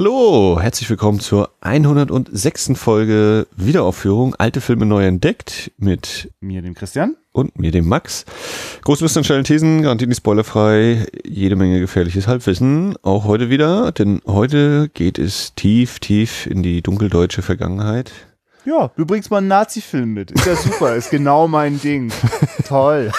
Hallo, herzlich willkommen zur 106. Folge Wiederaufführung Alte Filme neu entdeckt mit mir, dem Christian. Und mir, dem Max. Große schnellen Thesen, garantiert nicht spoilerfrei, jede Menge gefährliches Halbwissen. Auch heute wieder, denn heute geht es tief, tief in die dunkeldeutsche Vergangenheit. Ja, du bringst mal einen Nazi-Film mit. Ist ja super, ist genau mein Ding. Toll.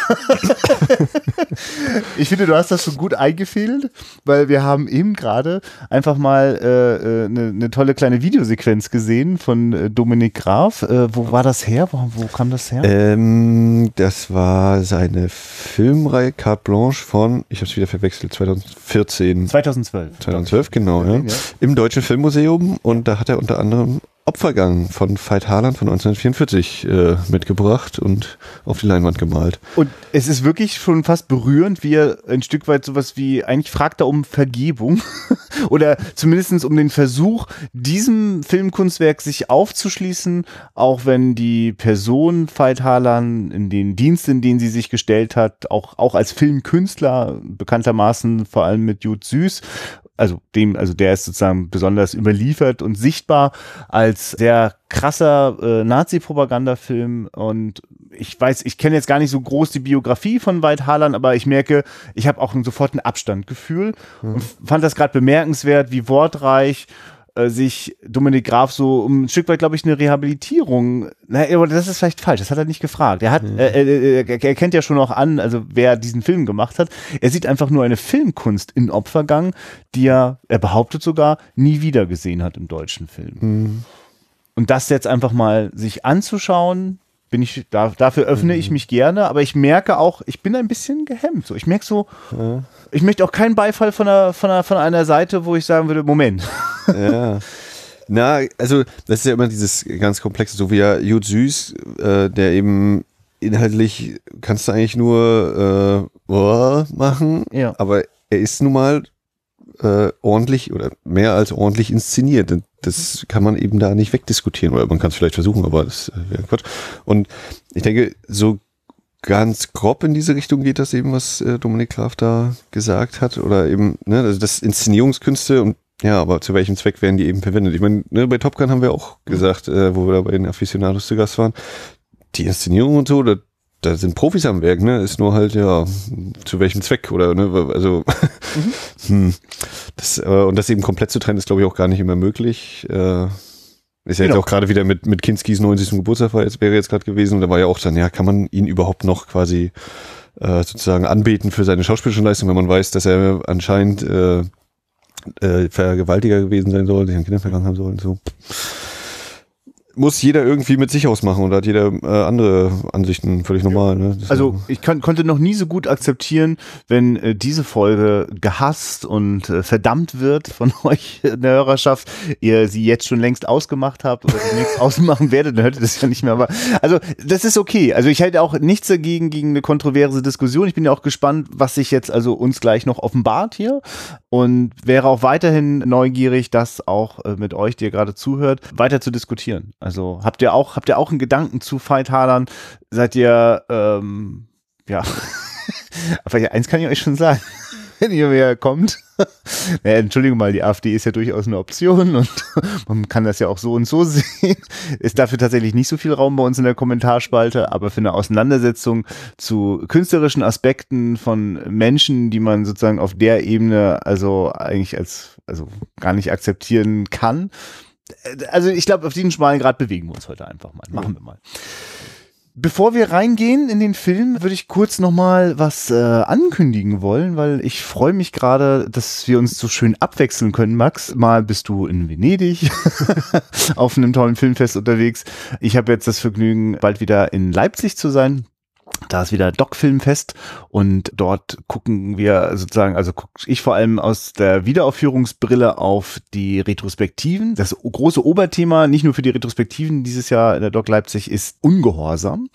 ich finde, du hast das schon gut eingefädelt, weil wir haben eben gerade einfach mal eine äh, äh ne, ne tolle kleine Videosequenz gesehen von äh, Dominik Graf. Äh, wo war das her? Wo, wo kam das her? Ähm, das war seine Filmreihe Carte Blanche von, ich habe es wieder verwechselt, 2014. 2012. 2012, genau. Ja. Im Deutschen Filmmuseum und da hat er unter anderem Opfergang von Veit Harland von 1944 äh, mitgebracht und auf die Leinwand gemalt. Und es ist wirklich schon fast berührend, wie er ein Stück weit sowas wie, eigentlich fragt er um Vergebung oder zumindest um den Versuch, diesem Filmkunstwerk sich aufzuschließen, auch wenn die Person Veit Harland in den Dienst, in den sie sich gestellt hat, auch, auch als Filmkünstler, bekanntermaßen vor allem mit Jude Süß, also dem, also der ist sozusagen besonders überliefert und sichtbar als sehr krasser äh, Nazi-Propagandafilm und ich weiß, ich kenne jetzt gar nicht so groß die Biografie von Veit Harlan, aber ich merke, ich habe auch sofort ein Abstandgefühl mhm. und fand das gerade bemerkenswert, wie wortreich äh, sich Dominik Graf so um ein Stück weit, glaube ich, eine Rehabilitierung. Na, aber das ist vielleicht falsch, das hat er nicht gefragt. Er hat, mhm. äh, äh, äh er kennt ja schon auch an, also wer diesen Film gemacht hat. Er sieht einfach nur eine Filmkunst in Opfergang, die er, er behauptet sogar, nie wieder gesehen hat im deutschen Film. Mhm. Und das jetzt einfach mal sich anzuschauen, bin ich, da, dafür öffne mhm. ich mich gerne, aber ich merke auch, ich bin ein bisschen gehemmt. So, ich merke so, ja. ich möchte auch keinen Beifall von einer, von, einer, von einer Seite, wo ich sagen würde, Moment. Ja. Na, also das ist ja immer dieses ganz komplexe, so wie ja Jud Süß, äh, der eben inhaltlich kannst du eigentlich nur äh, machen, ja. aber er ist nun mal äh, ordentlich oder mehr als ordentlich inszeniert. Das kann man eben da nicht wegdiskutieren oder man kann es vielleicht versuchen, aber das äh, wäre Quatsch. Und ich denke, so ganz grob in diese Richtung geht das eben, was äh, Dominik Graf da gesagt hat oder eben, ne, also das Inszenierungskünste und ja, aber zu welchem Zweck werden die eben verwendet? Ich meine, ne, bei Top Gun haben wir auch gesagt, äh, wo wir da bei den Aficionados zu Gast waren, die Inszenierung und so, da, da sind Profis am Werk, ne? Ist nur halt, ja, zu welchem Zweck oder, ne? Also, mhm. hm, das, äh, und das eben komplett zu trennen, ist, glaube ich, auch gar nicht immer möglich. Äh, ist ja genau. jetzt auch gerade wieder mit, mit Kinskis 90. Geburtstag war jetzt, wäre jetzt gerade gewesen. Und da war ja auch dann, ja, kann man ihn überhaupt noch quasi äh, sozusagen anbeten für seine schauspielische Leistung, wenn man weiß, dass er anscheinend äh, äh, Vergewaltiger gewesen sein soll, die an Kinder vergangen haben sollen. So muss jeder irgendwie mit sich ausmachen und hat jeder äh, andere Ansichten, völlig normal. Ne? Also ich kann, konnte noch nie so gut akzeptieren, wenn äh, diese Folge gehasst und äh, verdammt wird von euch in der Hörerschaft, ihr sie jetzt schon längst ausgemacht habt oder nichts ausmachen werdet, dann hört ihr das ja nicht mehr. Aber also das ist okay. Also ich halte auch nichts dagegen gegen eine kontroverse Diskussion. Ich bin ja auch gespannt, was sich jetzt also uns gleich noch offenbart hier und wäre auch weiterhin neugierig, das auch äh, mit euch, die ihr gerade zuhört, weiter zu diskutieren. Also habt ihr auch, habt ihr auch einen Gedanken zu Fight Hardern? Seid ihr, ähm, ja, aber eins kann ich euch schon sagen, wenn ihr mehr kommt. naja, Entschuldigung mal, die AfD ist ja durchaus eine Option und man kann das ja auch so und so sehen. Ist dafür tatsächlich nicht so viel Raum bei uns in der Kommentarspalte, aber für eine Auseinandersetzung zu künstlerischen Aspekten von Menschen, die man sozusagen auf der Ebene also eigentlich als, also gar nicht akzeptieren kann, also ich glaube, auf diesen schmalen Grad bewegen wir uns heute einfach mal. Machen wir mal. Bevor wir reingehen in den Film, würde ich kurz noch mal was äh, ankündigen wollen, weil ich freue mich gerade, dass wir uns so schön abwechseln können, Max. Mal bist du in Venedig auf einem tollen Filmfest unterwegs. Ich habe jetzt das Vergnügen, bald wieder in Leipzig zu sein. Da ist wieder Doc-Filmfest und dort gucken wir sozusagen, also gucke ich vor allem aus der Wiederaufführungsbrille auf die Retrospektiven. Das große Oberthema, nicht nur für die Retrospektiven dieses Jahr in der Doc Leipzig, ist Ungehorsam.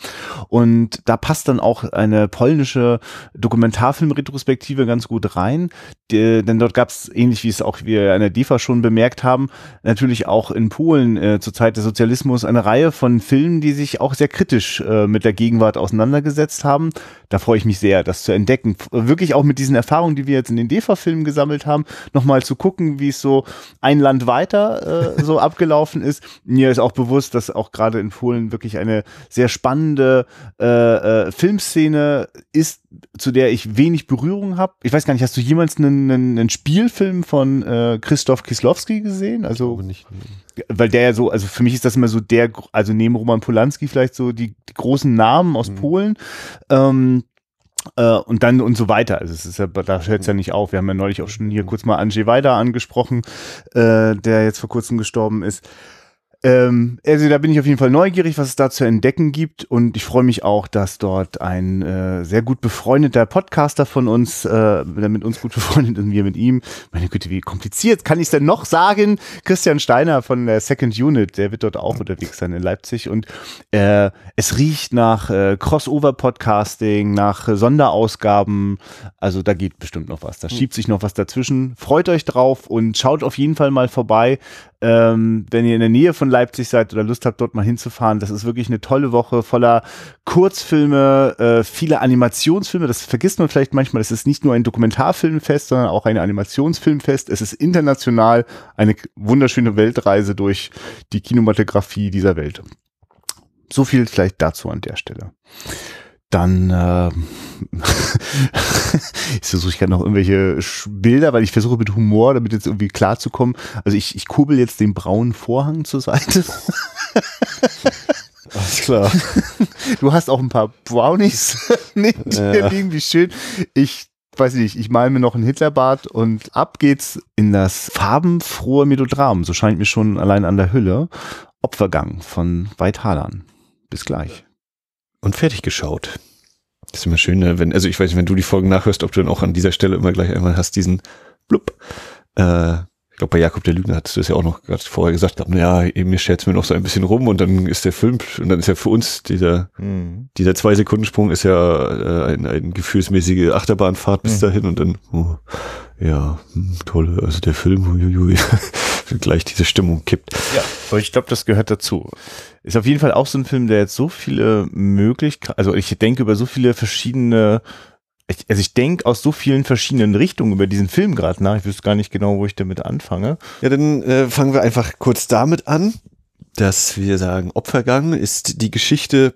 Und da passt dann auch eine polnische Dokumentarfilm-Retrospektive ganz gut rein. Die, denn dort gab es, ähnlich wie es auch wir in der DEFA schon bemerkt haben, natürlich auch in Polen äh, zur Zeit des Sozialismus eine Reihe von Filmen, die sich auch sehr kritisch äh, mit der Gegenwart auseinandergesetzt auseinandergesetzt haben. Da freue ich mich sehr, das zu entdecken. Wirklich auch mit diesen Erfahrungen, die wir jetzt in den DEFA-Filmen gesammelt haben, nochmal zu gucken, wie es so ein Land weiter äh, so abgelaufen ist. Mir ist auch bewusst, dass auch gerade in Polen wirklich eine sehr spannende äh, äh, Filmszene ist, zu der ich wenig Berührung habe. Ich weiß gar nicht, hast du jemals einen, einen, einen Spielfilm von äh, Christoph Kislowski gesehen? Also nicht. Weil der ja so, also für mich ist das immer so der, also neben Roman Polanski vielleicht so die, die großen Namen aus mhm. Polen. Ähm, äh, und dann und so weiter. Also es ist ja, da hört es ja nicht auf. Wir haben ja neulich auch schon hier kurz mal Andrzej Weida angesprochen, äh, der jetzt vor kurzem gestorben ist. Ähm, also da bin ich auf jeden Fall neugierig, was es da zu entdecken gibt. Und ich freue mich auch, dass dort ein äh, sehr gut befreundeter Podcaster von uns, äh, mit uns gut befreundet und wir mit ihm, meine Güte, wie kompliziert kann ich es denn noch sagen? Christian Steiner von der Second Unit, der wird dort auch unterwegs sein in Leipzig. Und äh, es riecht nach äh, Crossover-Podcasting, nach äh, Sonderausgaben, also da geht bestimmt noch was, da schiebt sich noch was dazwischen. Freut euch drauf und schaut auf jeden Fall mal vorbei ähm, wenn ihr in der Nähe von Leipzig seid oder Lust habt, dort mal hinzufahren, das ist wirklich eine tolle Woche voller Kurzfilme, äh, viele Animationsfilme. Das vergisst man vielleicht manchmal. Es ist nicht nur ein Dokumentarfilmfest, sondern auch ein Animationsfilmfest. Es ist international eine wunderschöne Weltreise durch die Kinematografie dieser Welt. So viel vielleicht dazu an der Stelle. Dann äh, ich versuche ich gerade noch irgendwelche Bilder, weil ich versuche mit Humor damit jetzt irgendwie klarzukommen. Also ich, ich kurbel jetzt den braunen Vorhang zur Seite. Alles klar. Du hast auch ein paar Brownies neben dir liegen, wie schön. Ich weiß nicht, ich male mir noch ein Hitlerbart und ab geht's in das farbenfrohe Melodram. So scheint mir schon allein an der Hülle. Opfergang von Weithalern. Bis gleich. Und fertig geschaut. Das ist immer schön, ne? wenn, also ich weiß nicht, wenn du die Folgen nachhörst, ob du dann auch an dieser Stelle immer gleich einmal hast, diesen Blub. Äh, ich glaube, bei Jakob der Lügner du es ja auch noch gerade vorher gesagt, glaub, ja, eben mir scherzt mir noch so ein bisschen rum und dann ist der Film, und dann ist ja für uns dieser, mhm. dieser zwei Sekunden Sprung ist ja äh, ein, ein gefühlsmäßige Achterbahnfahrt bis mhm. dahin und dann, oh, ja, hm, tolle, also der Film, uiuiui, gleich diese Stimmung kippt. Ja, aber ich glaube, das gehört dazu. Ist auf jeden Fall auch so ein Film, der jetzt so viele Möglichkeiten, also ich denke über so viele verschiedene ich, also ich denke aus so vielen verschiedenen Richtungen über diesen Film gerade nach. Ich wüsste gar nicht genau, wo ich damit anfange. Ja, dann äh, fangen wir einfach kurz damit an, dass wir sagen, Opfergang ist die Geschichte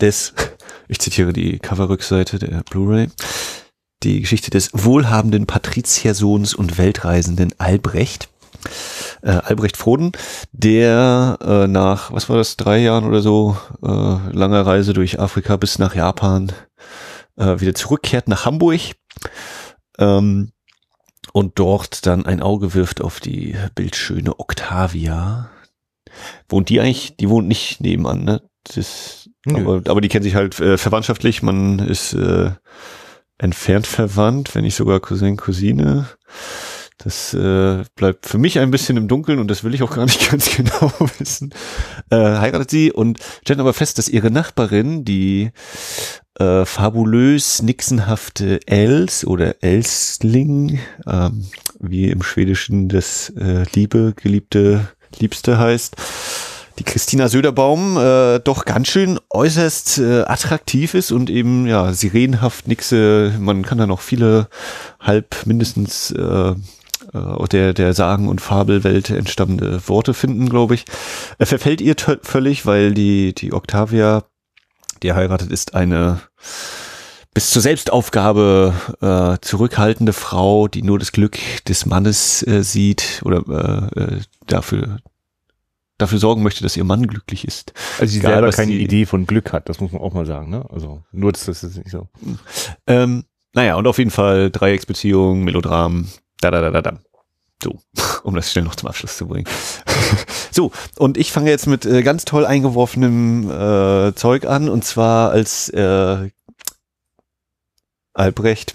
des, ich zitiere die Coverrückseite der Blu-ray, die Geschichte des wohlhabenden Patriziersohns und Weltreisenden Albrecht. Äh, Albrecht Froden, der äh, nach, was war das, drei Jahren oder so, äh, langer Reise durch Afrika bis nach Japan äh, wieder zurückkehrt nach Hamburg ähm, und dort dann ein Auge wirft auf die bildschöne Octavia. Wohnt die eigentlich? Die wohnt nicht nebenan, ne? Das, aber, aber die kennen sich halt äh, verwandtschaftlich. Man ist äh, entfernt verwandt, wenn nicht sogar Cousin, Cousine. Das äh, bleibt für mich ein bisschen im Dunkeln und das will ich auch gar nicht ganz genau wissen. Äh, heiratet sie und stellt aber fest, dass ihre Nachbarin, die äh, fabulös nixenhafte Els oder Elsling, ähm, wie im Schwedischen das äh, Liebe, geliebte, Liebste heißt, die Christina Söderbaum äh, doch ganz schön äußerst äh, attraktiv ist und eben ja sirenhaft nixe, man kann da noch viele halb mindestens äh, äh der, der Sagen- und Fabelwelt entstammende Worte finden, glaube ich. Er verfällt ihr völlig, weil die, die Octavia die er heiratet, ist eine bis zur Selbstaufgabe äh, zurückhaltende Frau, die nur das Glück des Mannes äh, sieht oder äh, äh dafür dafür sorgen möchte, dass ihr Mann glücklich ist. Also sie Egal, selber keine die, Idee von Glück hat, das muss man auch mal sagen. Ne? Also nur das, das ist nicht so. Ähm, naja, und auf jeden Fall Dreiecksbeziehung, Melodram, da da da da da. So, um das schnell noch zum Abschluss zu bringen. so, und ich fange jetzt mit äh, ganz toll eingeworfenem äh, Zeug an, und zwar als äh, Albrecht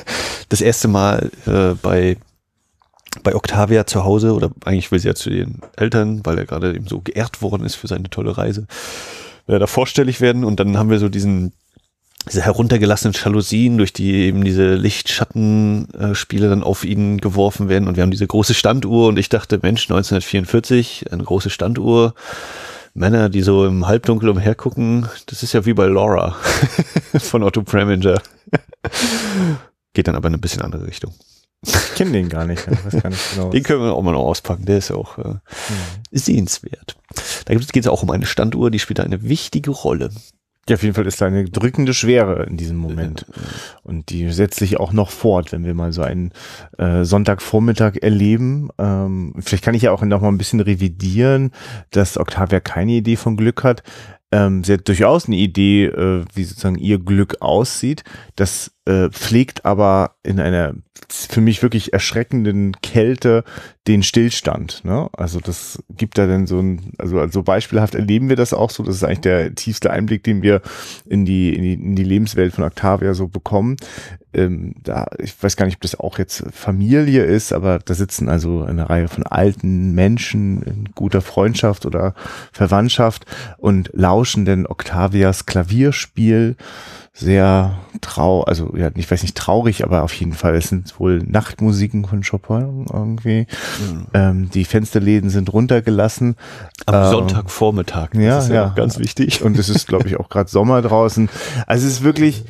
das erste Mal äh, bei bei Octavia zu Hause oder eigentlich will sie ja zu den Eltern, weil er gerade eben so geehrt worden ist für seine tolle Reise, will er da vorstellig werden und dann haben wir so diesen diese heruntergelassenen Jalousien, durch die eben diese Lichtschattenspiele dann auf ihn geworfen werden. Und wir haben diese große Standuhr und ich dachte, Mensch, 1944, eine große Standuhr Männer, die so im Halbdunkel umhergucken, das ist ja wie bei Laura von Otto Preminger. Geht dann aber in eine bisschen andere Richtung. Ich kenne den gar nicht. Gar genau. Den können wir auch mal noch auspacken. Der ist auch äh, hm. sehenswert. Da geht es auch um eine Standuhr, die spielt eine wichtige Rolle. Ja, auf jeden Fall ist da eine drückende Schwere in diesem Moment. Und die setzt sich auch noch fort, wenn wir mal so einen äh, Sonntagvormittag erleben. Ähm, vielleicht kann ich ja auch noch mal ein bisschen revidieren, dass Octavia keine Idee von Glück hat. Ähm, sie hat durchaus eine Idee, äh, wie sozusagen ihr Glück aussieht. Das äh, pflegt aber in einer für mich wirklich erschreckenden Kälte den Stillstand. Ne? Also das gibt da dann so ein, also, also beispielhaft erleben wir das auch so. Das ist eigentlich der tiefste Einblick, den wir in die, in die, in die Lebenswelt von Octavia so bekommen. Ähm, da, ich weiß gar nicht, ob das auch jetzt Familie ist, aber da sitzen also eine Reihe von alten Menschen in guter Freundschaft oder Verwandtschaft und lauschen denn Octavias Klavierspiel sehr trau, also ja, ich weiß nicht traurig, aber auf jeden Fall, es sind wohl Nachtmusiken von Chopin irgendwie. Mhm. Ähm, die Fensterläden sind runtergelassen. Am ähm, Sonntagvormittag. Das ja, ist ja, ja. ganz wichtig. Und es ist, glaube ich, auch gerade Sommer draußen. Also es ist wirklich.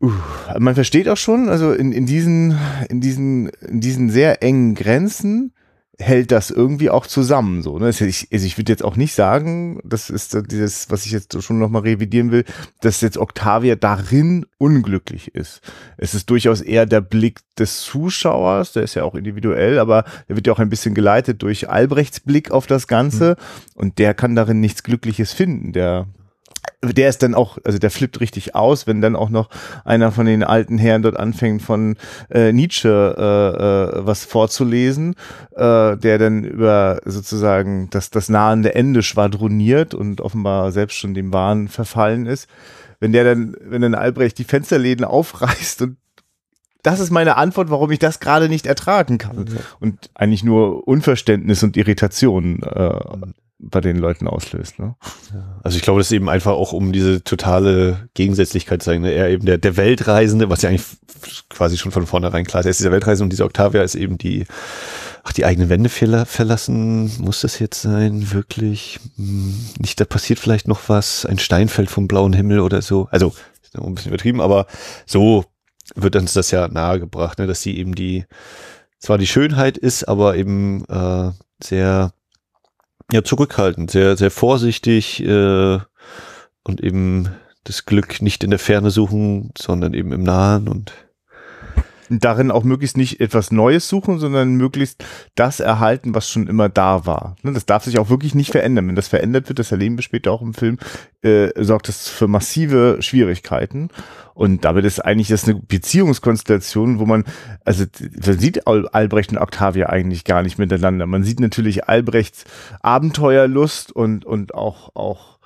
Uh, man versteht auch schon, also in, in diesen, in diesen, in diesen sehr engen Grenzen hält das irgendwie auch zusammen. So, ne? Ich, also ich würde jetzt auch nicht sagen, das ist dieses, was ich jetzt schon nochmal revidieren will, dass jetzt Octavia darin unglücklich ist. Es ist durchaus eher der Blick des Zuschauers, der ist ja auch individuell, aber der wird ja auch ein bisschen geleitet durch Albrechts Blick auf das Ganze mhm. und der kann darin nichts Glückliches finden. Der der ist dann auch, also der flippt richtig aus, wenn dann auch noch einer von den alten Herren dort anfängt von äh, Nietzsche äh, äh, was vorzulesen, äh, der dann über sozusagen das, das nahende Ende schwadroniert und offenbar selbst schon dem Wahn verfallen ist. Wenn der dann, wenn dann Albrecht die Fensterläden aufreißt und das ist meine Antwort, warum ich das gerade nicht ertragen kann. Und eigentlich nur Unverständnis und Irritation äh, bei den Leuten auslöst. Ne? Also ich glaube, das ist eben einfach auch um diese totale Gegensätzlichkeit zu zeigen. Ne? Er eben der, der Weltreisende, was ja eigentlich quasi schon von vornherein klar ist. Er ist dieser Weltreisende und diese Octavia ist eben die, ach, die eigenen Wände verlassen. Muss das jetzt sein? Wirklich? Hm, nicht, da passiert vielleicht noch was. Ein Stein fällt vom blauen Himmel oder so. Also, ist ein bisschen übertrieben, aber so wird uns das ja nahegebracht, ne? dass sie eben die, zwar die Schönheit ist, aber eben äh, sehr ja, zurückhaltend, sehr, sehr vorsichtig äh, und eben das Glück nicht in der Ferne suchen, sondern eben im Nahen und darin auch möglichst nicht etwas Neues suchen, sondern möglichst das erhalten, was schon immer da war. Ne, das darf sich auch wirklich nicht verändern. Wenn das verändert wird, das erleben wir später auch im Film, äh, sorgt das für massive Schwierigkeiten. Und damit ist eigentlich das eine Beziehungskonstellation, wo man, also man sieht Albrecht und Octavia eigentlich gar nicht miteinander. Man sieht natürlich Albrechts Abenteuerlust und, und auch, auch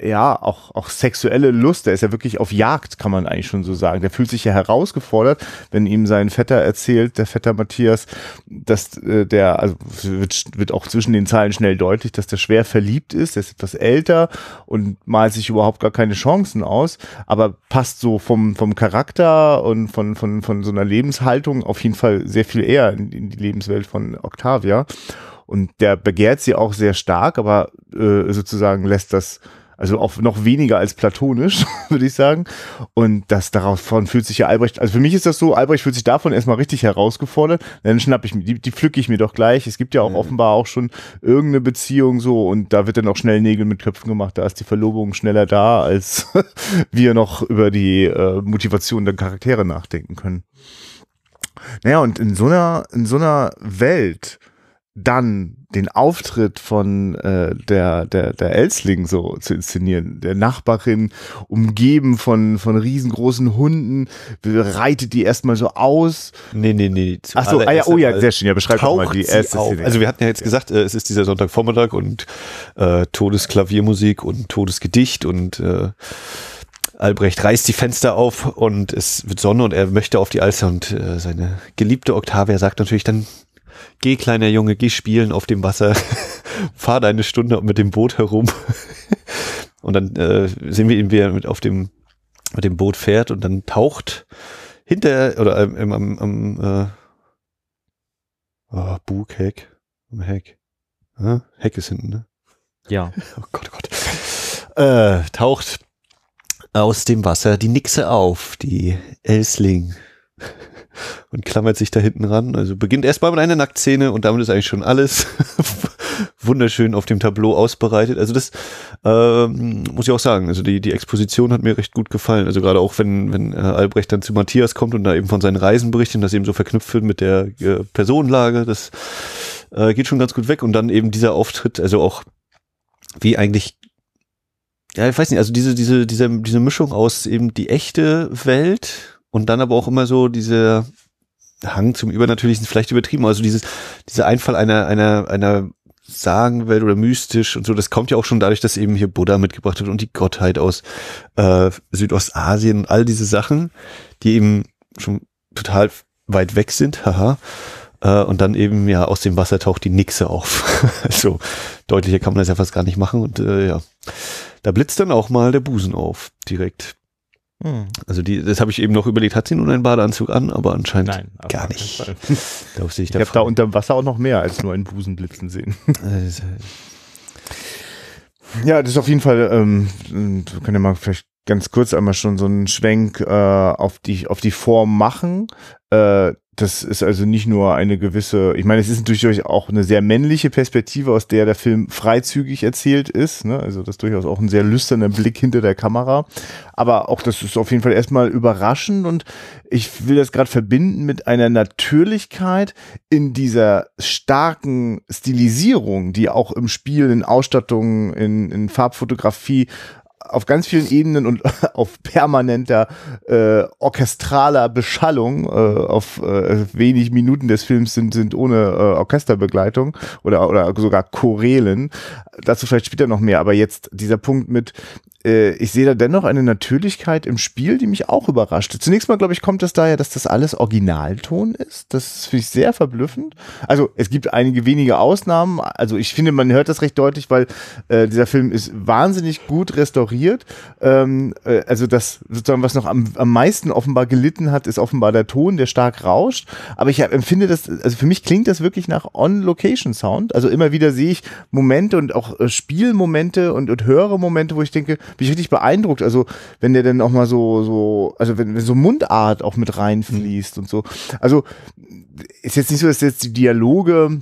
ja, auch, auch sexuelle Lust. Der ist ja wirklich auf Jagd, kann man eigentlich schon so sagen. Der fühlt sich ja herausgefordert, wenn ihm sein Vetter erzählt, der Vetter Matthias, dass äh, der, also wird, wird auch zwischen den Zeilen schnell deutlich, dass der schwer verliebt ist. Der ist etwas älter und malt sich überhaupt gar keine Chancen aus, aber passt so vom, vom Charakter und von, von, von so einer Lebenshaltung auf jeden Fall sehr viel eher in, in die Lebenswelt von Octavia. Und der begehrt sie auch sehr stark, aber äh, sozusagen lässt das also auch noch weniger als platonisch, würde ich sagen. Und das davon fühlt sich ja Albrecht, also für mich ist das so, Albrecht fühlt sich davon erstmal richtig herausgefordert. Dann schnapp ich mir, die, die pflücke ich mir doch gleich. Es gibt ja auch mhm. offenbar auch schon irgendeine Beziehung so und da wird dann auch schnell Nägel mit Köpfen gemacht. Da ist die Verlobung schneller da, als wir noch über die äh, Motivation der Charaktere nachdenken können. Naja, und in so einer, in so einer Welt, dann den Auftritt von äh, der, der, der Elsling so zu inszenieren, der Nachbarin umgeben von, von riesengroßen Hunden, reitet die erstmal so aus. Nee, nee, nee. Ach so, ah, ja, oh ja, sehr schön. Ja, beschreib doch mal die erste Szene. Also wir hatten ja jetzt gesagt, äh, es ist dieser Sonntagvormittag und äh, Todesklaviermusik und Todesgedicht und äh, Albrecht reißt die Fenster auf und es wird Sonne und er möchte auf die Alster und äh, seine geliebte Octavia sagt natürlich dann, Geh, kleiner Junge, geh spielen auf dem Wasser. Fahr deine Stunde mit dem Boot herum. und dann äh, sehen wir ihn, wie er mit auf dem, mit dem Boot fährt und dann taucht hinter, oder ähm, am, am äh, oh, Bug, Heck, am Heck. Ja, Heck ist hinten, ne? Ja. Oh Gott, oh Gott. Äh, taucht aus dem Wasser die Nixe auf, die Elsling. Und klammert sich da hinten ran. Also beginnt erstmal mit einer Nacktszene und damit ist eigentlich schon alles wunderschön auf dem Tableau ausbereitet. Also das ähm, muss ich auch sagen. Also die, die Exposition hat mir recht gut gefallen. Also gerade auch wenn, wenn äh, Albrecht dann zu Matthias kommt und da eben von seinen Reisen berichtet und das eben so verknüpft wird mit der äh, Personenlage, das äh, geht schon ganz gut weg. Und dann eben dieser Auftritt, also auch wie eigentlich ja, ich weiß nicht, also diese, diese, diese, diese Mischung aus eben die echte Welt und dann aber auch immer so dieser Hang zum Übernatürlichen, vielleicht übertrieben, also dieses, dieser Einfall einer, einer, einer Sagenwelt oder mystisch und so, das kommt ja auch schon dadurch, dass eben hier Buddha mitgebracht wird und die Gottheit aus äh, Südostasien und all diese Sachen, die eben schon total weit weg sind, haha. Äh, und dann eben ja aus dem Wasser taucht die Nixe auf. so deutlicher kann man das ja fast gar nicht machen und äh, ja. Da blitzt dann auch mal der Busen auf, direkt. Hm. Also die, das habe ich eben noch überlegt, hat sie nun einen Badeanzug an, aber anscheinend Nein, gar nicht. da ich ich habe da unter Wasser auch noch mehr als nur einen Busen blitzen sehen. ja, das ist auf jeden Fall, ähm, wir können ja mal vielleicht ganz kurz einmal schon so einen Schwenk äh, auf die auf die Form machen. Äh, das ist also nicht nur eine gewisse, ich meine, es ist natürlich auch eine sehr männliche Perspektive, aus der der Film freizügig erzählt ist. Ne? Also das ist durchaus auch ein sehr lüsterner Blick hinter der Kamera. Aber auch das ist auf jeden Fall erstmal überraschend und ich will das gerade verbinden mit einer Natürlichkeit in dieser starken Stilisierung, die auch im Spiel, in Ausstattung, in, in Farbfotografie auf ganz vielen Ebenen und auf permanenter äh, orchestraler Beschallung äh, auf äh, wenig Minuten des Films sind, sind ohne äh, Orchesterbegleitung oder, oder sogar Chorelen. Dazu vielleicht später noch mehr, aber jetzt dieser Punkt mit ich sehe da dennoch eine Natürlichkeit im Spiel, die mich auch überrascht. Zunächst mal, glaube ich, kommt es daher, dass das alles Originalton ist. Das finde ich sehr verblüffend. Also es gibt einige wenige Ausnahmen. Also ich finde, man hört das recht deutlich, weil äh, dieser Film ist wahnsinnig gut restauriert. Ähm, äh, also das sozusagen, was noch am, am meisten offenbar gelitten hat, ist offenbar der Ton, der stark rauscht. Aber ich empfinde das, also für mich klingt das wirklich nach On-Location-Sound. Also immer wieder sehe ich Momente und auch äh, Spielmomente und, und höre Momente, wo ich denke, bin ich richtig beeindruckt. Also, wenn der dann auch mal so, so, also wenn, wenn so Mundart auch mit reinfließt mhm. und so. Also, ist jetzt nicht so, dass jetzt die Dialoge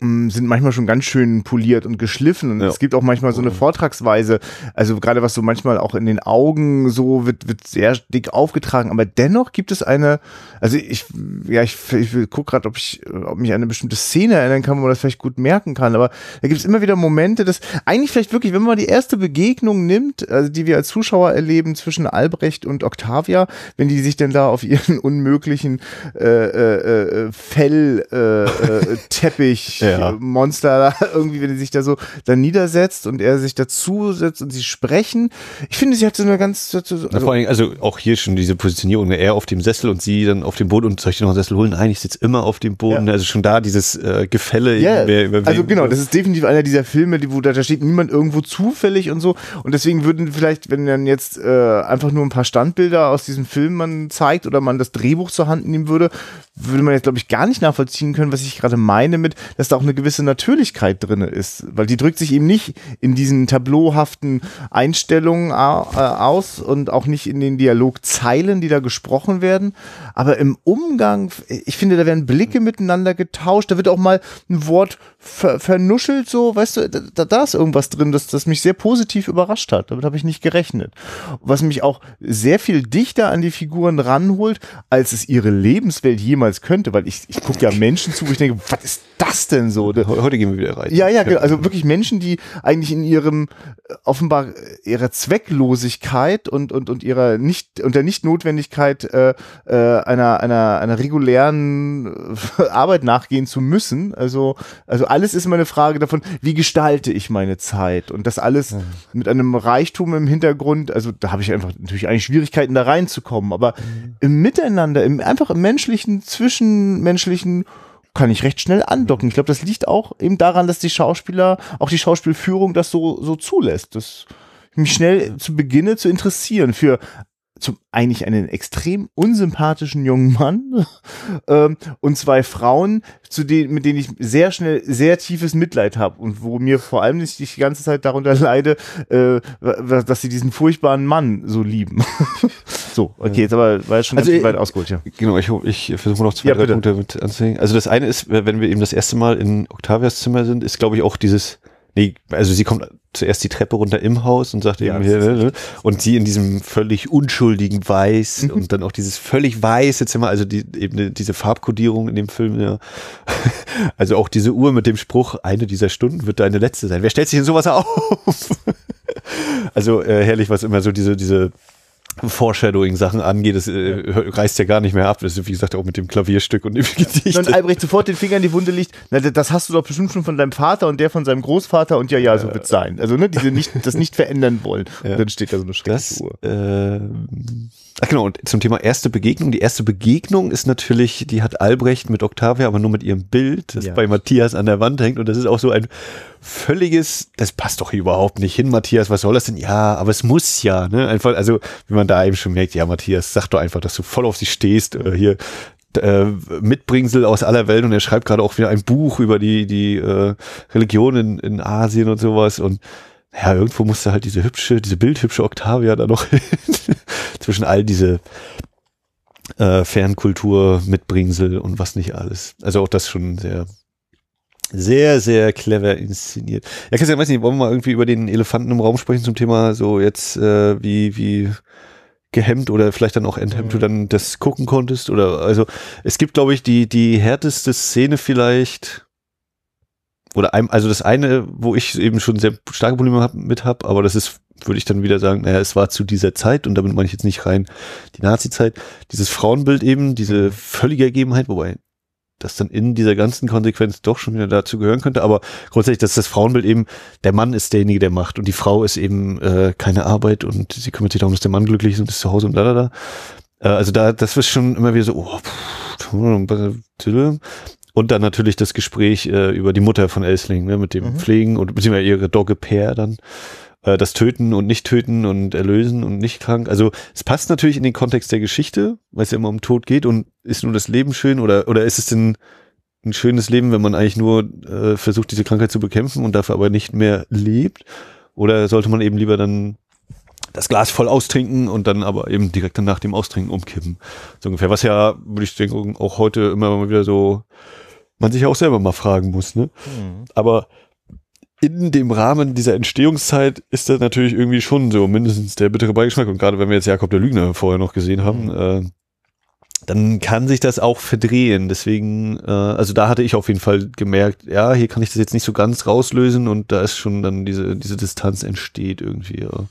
sind manchmal schon ganz schön poliert und geschliffen. Und ja. es gibt auch manchmal so eine Vortragsweise, also gerade was so manchmal auch in den Augen so wird, wird sehr dick aufgetragen, aber dennoch gibt es eine, also ich, ja, ich, ich gucke gerade, ob ich, ob mich an eine bestimmte Szene erinnern kann, wo man das vielleicht gut merken kann, aber da gibt es immer wieder Momente, dass eigentlich vielleicht wirklich, wenn man die erste Begegnung nimmt, also die wir als Zuschauer erleben zwischen Albrecht und Octavia, wenn die sich denn da auf ihren unmöglichen äh, äh, äh, Fellteppich äh, äh, ja. Monster da irgendwie, wenn er sich da so dann niedersetzt und er sich dazu setzt und sie sprechen. Ich finde, sie hat so eine ganz. Also, Na, vor allem, also auch hier schon diese Positionierung, ne? er auf dem Sessel und sie dann auf dem Boden und soll ich dir noch einen Sessel holen? Nein, ich sitze immer auf dem Boden. Ja. Also schon da dieses äh, Gefälle. Ja, also genau, das ist definitiv einer dieser Filme, die, wo da, da steht niemand irgendwo zufällig und so. Und deswegen würden vielleicht, wenn dann jetzt äh, einfach nur ein paar Standbilder aus diesem Film man zeigt oder man das Drehbuch zur Hand nehmen würde, würde man jetzt, glaube ich, gar nicht nachvollziehen können, was ich gerade meine mit, dass da auch eine gewisse Natürlichkeit drin ist. Weil die drückt sich eben nicht in diesen tableauhaften Einstellungen äh, aus und auch nicht in den Dialogzeilen, die da gesprochen werden. Aber im Umgang, ich finde, da werden Blicke miteinander getauscht, da wird auch mal ein Wort ver vernuschelt, so, weißt du, da, da ist irgendwas drin, das, das mich sehr positiv überrascht hat. Damit habe ich nicht gerechnet. Was mich auch sehr viel dichter an die Figuren ranholt, als es ihre Lebenswelt jemals könnte, weil ich, ich gucke ja Menschen zu, wo ich denke, was ist das denn so? Heute gehen wir wieder rein. Ja, ja, genau. Also wirklich Menschen, die eigentlich in ihrem, äh, offenbar ihrer Zwecklosigkeit und, und, und ihrer nicht, und der Nichtnotwendigkeit äh, äh, einer, einer, einer regulären äh, Arbeit nachgehen zu müssen. Also, also alles ist immer eine Frage davon, wie gestalte ich meine Zeit? Und das alles mhm. mit einem Reichtum im Hintergrund, also da habe ich einfach natürlich eigentlich Schwierigkeiten da reinzukommen, aber mhm. im Miteinander, im, einfach im menschlichen, zwischenmenschlichen kann ich recht schnell andocken. Ich glaube, das liegt auch eben daran, dass die Schauspieler, auch die Schauspielführung das so, so zulässt. Das mich schnell zu Beginne zu interessieren für zum eigentlich einen extrem unsympathischen jungen Mann ähm, und zwei Frauen, zu denen, mit denen ich sehr schnell sehr tiefes Mitleid habe und wo mir vor allem nicht die ganze Zeit darunter leide, äh, dass sie diesen furchtbaren Mann so lieben. so, okay, jetzt aber war schon also, ganz weit ausgeholt, ja. Genau, ich, ich versuche noch zwei, ja. Punkte mit anzuhängen. Also das eine ist, wenn wir eben das erste Mal in Octavias Zimmer sind, ist glaube ich auch dieses Nee, also sie kommt zuerst die Treppe runter im Haus und sagt ja, eben hier, und sie in diesem völlig unschuldigen Weiß mhm. und dann auch dieses völlig weiße Zimmer, also die, eben diese Farbkodierung in dem Film, ja. Also auch diese Uhr mit dem Spruch, eine dieser Stunden wird deine letzte sein. Wer stellt sich in sowas auf? Also äh, herrlich, was immer so diese, diese Foreshadowing-Sachen angeht, das äh, reißt ja gar nicht mehr ab. Das ist, wie gesagt, auch mit dem Klavierstück und dem Gedicht. Und Albrecht sofort den Finger in die Wunde liegt. Na, das hast du doch bestimmt schon von deinem Vater und der von seinem Großvater und ja, ja, so wird es sein. Also, ne, diese nicht, das nicht verändern wollen. Ja. Und dann steht da so eine schreckliche Uhr. Äh, Ach genau, und zum Thema erste Begegnung. Die erste Begegnung ist natürlich, die hat Albrecht mit Octavia, aber nur mit ihrem Bild, das ja. bei Matthias an der Wand hängt. Und das ist auch so ein völliges, das passt doch hier überhaupt nicht hin, Matthias, was soll das denn? Ja, aber es muss ja, ne? Einfach, also, wie man da eben schon merkt, ja, Matthias, sag doch einfach, dass du voll auf sie stehst. Äh, hier, äh, Mitbringsel aus aller Welt und er schreibt gerade auch wieder ein Buch über die, die äh, Religion in, in Asien und sowas und ja, irgendwo musste halt diese hübsche, diese bildhübsche Octavia da noch zwischen all diese äh, Fernkultur, Mitbringsel und was nicht alles. Also auch das schon sehr, sehr, sehr clever inszeniert. Ja, Christian, weiß nicht, wollen wir mal irgendwie über den Elefanten im Raum sprechen zum Thema so jetzt, äh, wie, wie gehemmt oder vielleicht dann auch enthemmt mhm. du dann das gucken konntest oder also es gibt glaube ich die die härteste Szene vielleicht oder ein, also das eine, wo ich eben schon sehr starke Probleme hab, mit habe, aber das ist, würde ich dann wieder sagen, naja, es war zu dieser Zeit und damit meine ich jetzt nicht rein die Nazi-Zeit, dieses Frauenbild eben, diese völlige Ergebenheit, wobei das dann in dieser ganzen Konsequenz doch schon wieder dazu gehören könnte, aber grundsätzlich, dass das Frauenbild eben, der Mann ist derjenige, der macht und die Frau ist eben äh, keine Arbeit und sie kümmert sich darum, dass der Mann glücklich ist und ist zu Hause und da, da, da. Äh, also da, das ist schon immer wieder so, oh, pff, und dann natürlich das Gespräch äh, über die Mutter von Elsling, ne, mit dem mhm. Pflegen und beziehungsweise ihre Dogge Pair dann. Äh, das Töten und Nicht-Töten und Erlösen und nicht krank. Also es passt natürlich in den Kontext der Geschichte, weil es ja immer um Tod geht und ist nur das Leben schön oder, oder ist es denn ein schönes Leben, wenn man eigentlich nur äh, versucht, diese Krankheit zu bekämpfen und dafür aber nicht mehr lebt? Oder sollte man eben lieber dann das Glas voll austrinken und dann aber eben direkt nach dem Austrinken umkippen? So ungefähr. Was ja, würde ich denken, auch heute immer mal wieder so man sich auch selber mal fragen muss. Ne? Mhm. Aber in dem Rahmen dieser Entstehungszeit ist das natürlich irgendwie schon so mindestens der bittere Beigeschmack. Und gerade wenn wir jetzt Jakob der Lügner vorher noch gesehen haben, mhm. äh, dann kann sich das auch verdrehen. Deswegen, äh, also da hatte ich auf jeden Fall gemerkt, ja, hier kann ich das jetzt nicht so ganz rauslösen und da ist schon dann diese, diese Distanz entsteht irgendwie. Ja.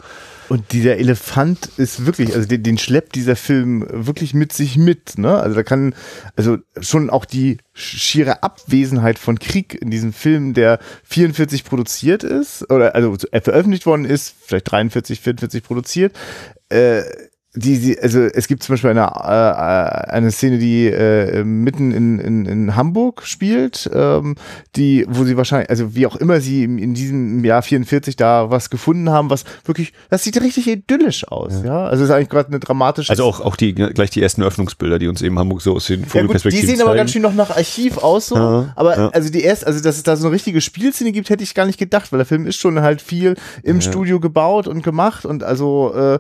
Und dieser Elefant ist wirklich, also den, den schleppt dieser Film wirklich mit sich mit, ne? Also da kann, also schon auch die schiere Abwesenheit von Krieg in diesem Film, der 44 produziert ist, oder also veröffentlicht worden ist, vielleicht 43, 44 produziert, äh, die, die, also es gibt zum Beispiel eine, äh, eine Szene, die äh, mitten in, in, in Hamburg spielt, ähm, die, wo sie wahrscheinlich, also wie auch immer sie in, in diesem Jahr 44 da was gefunden haben, was wirklich, das sieht richtig idyllisch aus, ja. ja? Also ist eigentlich gerade eine dramatische. Also auch, auch die gleich die ersten Öffnungsbilder, die uns eben Hamburg so aus den Vogelperspektiven ja, Die sehen aber ganz schön noch nach Archiv aus so. Ja, aber ja. also die erste, also dass es da so eine richtige Spielszene gibt, hätte ich gar nicht gedacht, weil der Film ist schon halt viel im Studio gebaut und gemacht und also äh,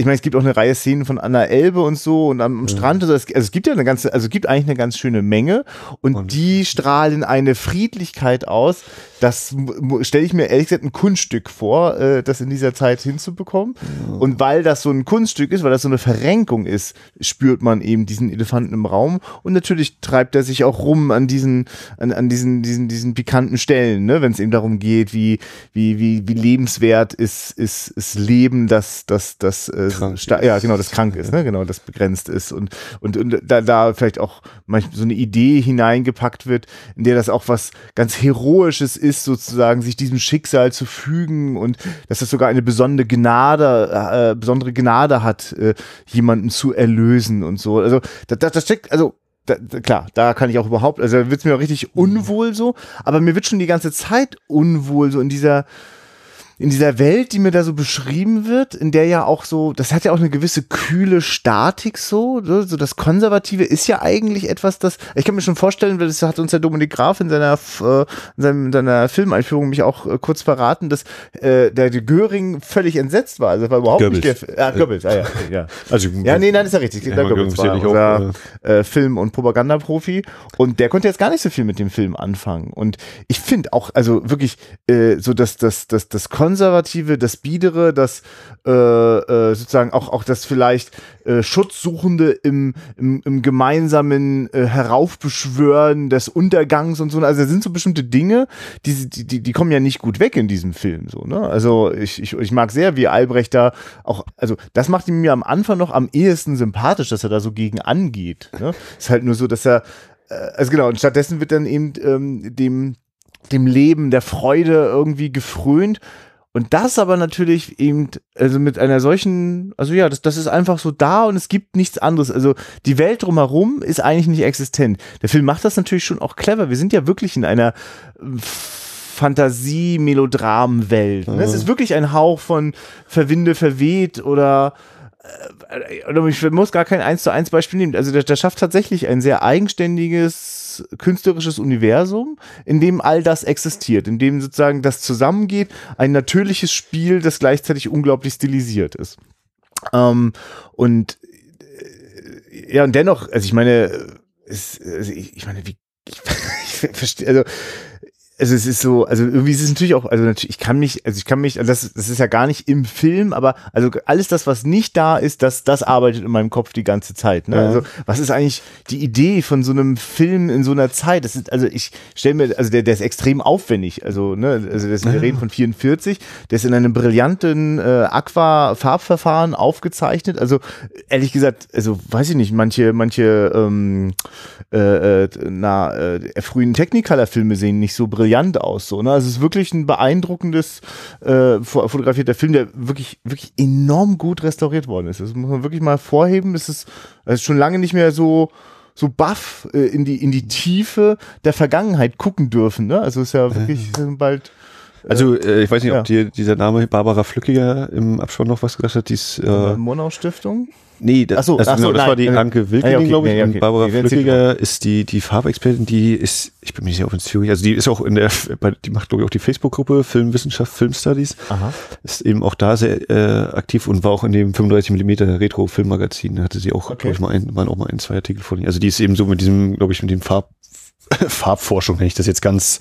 ich meine, es gibt auch eine Reihe Szenen von Anna Elbe und so und am, am Strand. Also es, also es, gibt ja eine ganze, also es gibt eigentlich eine ganz schöne Menge und, und die strahlen eine Friedlichkeit aus, das stelle ich mir ehrlich gesagt ein Kunststück vor, äh, das in dieser Zeit hinzubekommen. Ja. Und weil das so ein Kunststück ist, weil das so eine Verrenkung ist, spürt man eben diesen Elefanten im Raum. Und natürlich treibt er sich auch rum an diesen, an, an diesen, diesen, diesen pikanten Stellen, ne? wenn es eben darum geht, wie, wie, wie, wie lebenswert ist, ist, ist Leben, das, das, das, äh, ja, genau, das krank ist, ne? genau, das begrenzt ist. Und, und, und da, da vielleicht auch manchmal so eine Idee hineingepackt wird, in der das auch was ganz Heroisches ist, sozusagen sich diesem Schicksal zu fügen und dass es sogar eine besondere Gnade, äh, besondere Gnade hat, äh, jemanden zu erlösen und so. Also das, das, das steckt, also da, da, klar, da kann ich auch überhaupt, also da wird es mir auch richtig unwohl so, aber mir wird schon die ganze Zeit unwohl so in dieser in dieser Welt, die mir da so beschrieben wird, in der ja auch so, das hat ja auch eine gewisse kühle Statik so, so das Konservative ist ja eigentlich etwas, das, ich kann mir schon vorstellen, weil das hat uns der Dominik Graf in seiner, äh, in, seinem, in seiner Filmeinführung mich auch äh, kurz verraten, dass äh, der Göring völlig entsetzt war, also war überhaupt Goebbels. nicht der, ah, Goebbels, ah, ja, ja. Also, Ja, nee, nein, ist ja richtig. Ja, Goebbels war auch, unser äh, Film- und Propagandaprofi und der konnte jetzt gar nicht so viel mit dem Film anfangen. Und ich finde auch, also wirklich äh, so das, das, das, das Konservative, das Biedere, das äh, äh, sozusagen auch, auch das vielleicht äh, Schutzsuchende im, im, im gemeinsamen äh, Heraufbeschwören des Untergangs und so. Also da sind so bestimmte Dinge, die, die, die, die kommen ja nicht gut weg in diesem Film. So, ne? Also ich, ich, ich mag sehr, wie Albrecht da auch, also das macht ihn mir am Anfang noch am ehesten sympathisch, dass er da so gegen angeht. Ne? Ist halt nur so, dass er, äh, also genau, und stattdessen wird dann eben ähm, dem, dem Leben, der Freude irgendwie gefrönt. Und das aber natürlich eben, also mit einer solchen, also ja, das, das ist einfach so da und es gibt nichts anderes. Also die Welt drumherum ist eigentlich nicht existent. Der Film macht das natürlich schon auch clever. Wir sind ja wirklich in einer Fantasie-Melodram-Welt. Ne? Es ist wirklich ein Hauch von Verwinde verweht oder äh, oder ich muss gar kein 1 zu 1 Beispiel nehmen. Also der, der schafft tatsächlich ein sehr eigenständiges künstlerisches Universum, in dem all das existiert, in dem sozusagen das zusammengeht, ein natürliches Spiel, das gleichzeitig unglaublich stilisiert ist. Ähm, und äh, ja, und dennoch, also ich meine, es, also ich, ich meine, wie ich, ich verstehe, also also es ist so, also irgendwie ist es natürlich auch, also natürlich, ich kann mich, also ich kann mich, also das, das ist ja gar nicht im Film, aber also alles das, was nicht da ist, das, das arbeitet in meinem Kopf die ganze Zeit. Ne? Ja. Also was ist eigentlich die Idee von so einem Film in so einer Zeit? Das ist, also ich stelle mir, also der, der ist extrem aufwendig. Also, ne, also das, wir reden von 44, der ist in einem brillanten äh, Aqua-Farbverfahren aufgezeichnet. Also ehrlich gesagt, also weiß ich nicht, manche, manche ähm, äh, äh, na, äh, frühen Technicolor-Filme sehen nicht so brillant aus. So, ne? Also es ist wirklich ein beeindruckendes äh, fo- fotografierter Film, der wirklich, wirklich enorm gut restauriert worden ist. Das muss man wirklich mal vorheben. Es ist, es ist schon lange nicht mehr so so baff äh, in die in die Tiefe der Vergangenheit gucken dürfen. Ne? Also es ist ja wirklich sind bald Also äh, ich weiß nicht, ja. ob dir dieser Name Barbara Flückiger im Abspann noch was gesagt hat. Die ist, äh, äh, Monau Stiftung. nee, das, Ach so, also ach so, genau, das nein. war die Also- Anke Wilkening, Ah, ja, okay, glaube ich. nee, okay. Und Barbara Die werden Flückiger ist die, die Farbexpertin, die ist, ich bin mir nicht sicher, ob in Zürich, also die ist auch in der, die macht glaube ich auch die Facebook-Gruppe Filmwissenschaft, Filmstudies. Aha. Ist eben auch da sehr äh, aktiv und war auch in dem 35 mm Retro-Filmmagazin. Da hatte sie auch, Okay. glaube ich, mal ein, waren auch mal ein, zwei Artikel von ihr. Also die ist eben so mit diesem, glaube ich, mit dem Farb, Farbforschung, wenn ich das jetzt ganz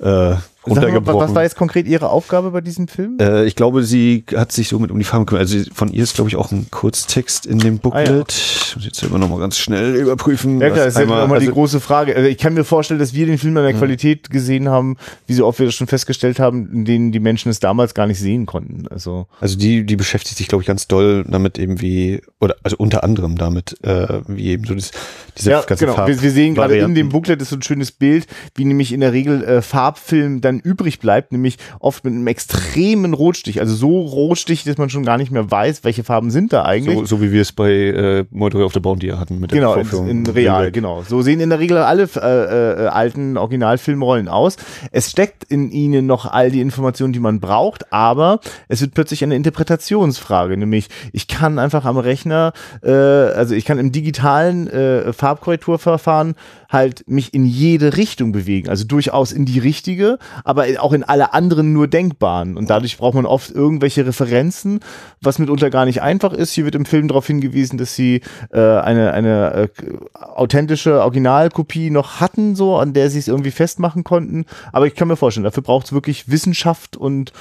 äh, Sag mal, runtergebrochen. was war jetzt konkret Ihre Aufgabe bei diesem Film? Äh, ich glaube, sie hat sich so mit um die Farben gekümmert. Also von ihr ist, glaube ich, auch ein Kurztext in dem Booklet. Ah, ja. Ich muss jetzt selber nochmal ganz schnell überprüfen. Ja klar, das ist ja einmal- immer die also- große Frage. Also ich kann mir vorstellen, dass wir den Film in der Qualität gesehen haben, wie so oft wir das schon festgestellt haben, in denen die Menschen es damals gar nicht sehen konnten. Also Also die, die beschäftigt sich, glaube ich, ganz doll damit eben wie, oder also unter anderem damit, äh, wie eben so das, diese ja, ganzen genau. Farb- Wir, wir sehen gerade in dem Booklet ist so ein schönes Bild, wie nämlich in der Regel äh, Farbfilm dann übrig bleibt, nämlich oft mit einem extremen Rotstich, also so Rotstich, dass man schon gar nicht mehr weiß, welche Farben sind da eigentlich. so, so wie wir es bei äh, Mordore of the Bounty hatten mit der Genau, in, in real, genau. So sehen in der Regel alle äh, äh, alten Originalfilmrollen aus. Es steckt in ihnen noch all die Informationen, die man braucht, aber es wird plötzlich eine Interpretationsfrage, nämlich ich kann einfach am Rechner, äh, also ich kann im digitalen äh, Farbkorrekturverfahren halt mich in jede Richtung bewegen, also durchaus in die richtige, aber auch in alle anderen nur denkbaren. Und dadurch braucht man oft irgendwelche Referenzen, was mitunter gar nicht einfach ist. Hier wird im Film darauf hingewiesen, dass sie äh, eine, eine äh, authentische Originalkopie noch hatten, so an der sie es irgendwie festmachen konnten. Aber ich kann mir vorstellen, dafür braucht es wirklich Wissenschaft und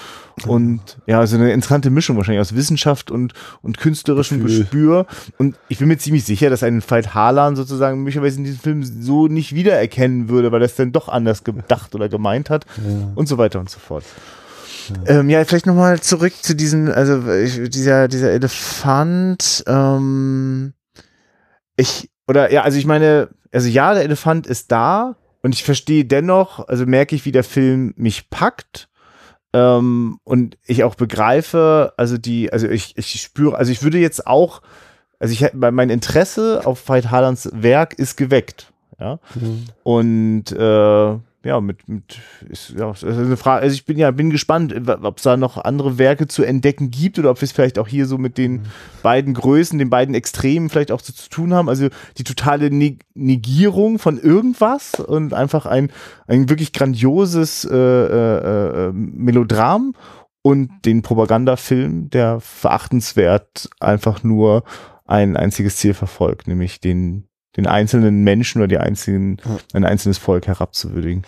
und ja, so eine interessante Mischung wahrscheinlich aus Wissenschaft und und künstlerischem Gefühl. Gespür. Und ich bin mir ziemlich sicher, dass ein Veit Harlan sozusagen möglicherweise in diesem Film so nicht wiedererkennen würde, weil er es dann doch anders gedacht oder gemeint hat und so weiter und so fort. Ja, ähm, ja vielleicht nochmal zurück zu diesem, also ich, dieser, dieser Elefant, ähm, ich, oder ja, also ich meine, also ja, der Elefant ist da und ich verstehe dennoch, also merke ich, wie der Film mich packt. Ähm, und ich auch begreife, also die, also ich, ich spüre, also ich würde jetzt auch, also ich hätte- mein Interesse auf Veit Harlands Werk ist geweckt. Ja. Mhm. Und äh, ja, mit, mit ist ja ist eine Frage. Also ich bin ja bin gespannt, ob es da noch andere Werke zu entdecken gibt oder ob wir es vielleicht auch hier so mit den mhm. beiden Größen, den beiden Extremen vielleicht auch so zu tun haben. Also die totale Negierung von irgendwas und einfach ein, ein wirklich grandioses äh, äh, äh, Melodram und den Propagandafilm, der verachtenswert einfach nur ein einziges Ziel verfolgt, nämlich den den einzelnen Menschen oder die einzelnen, ja. ein einzelnes Volk herabzuwürdigen.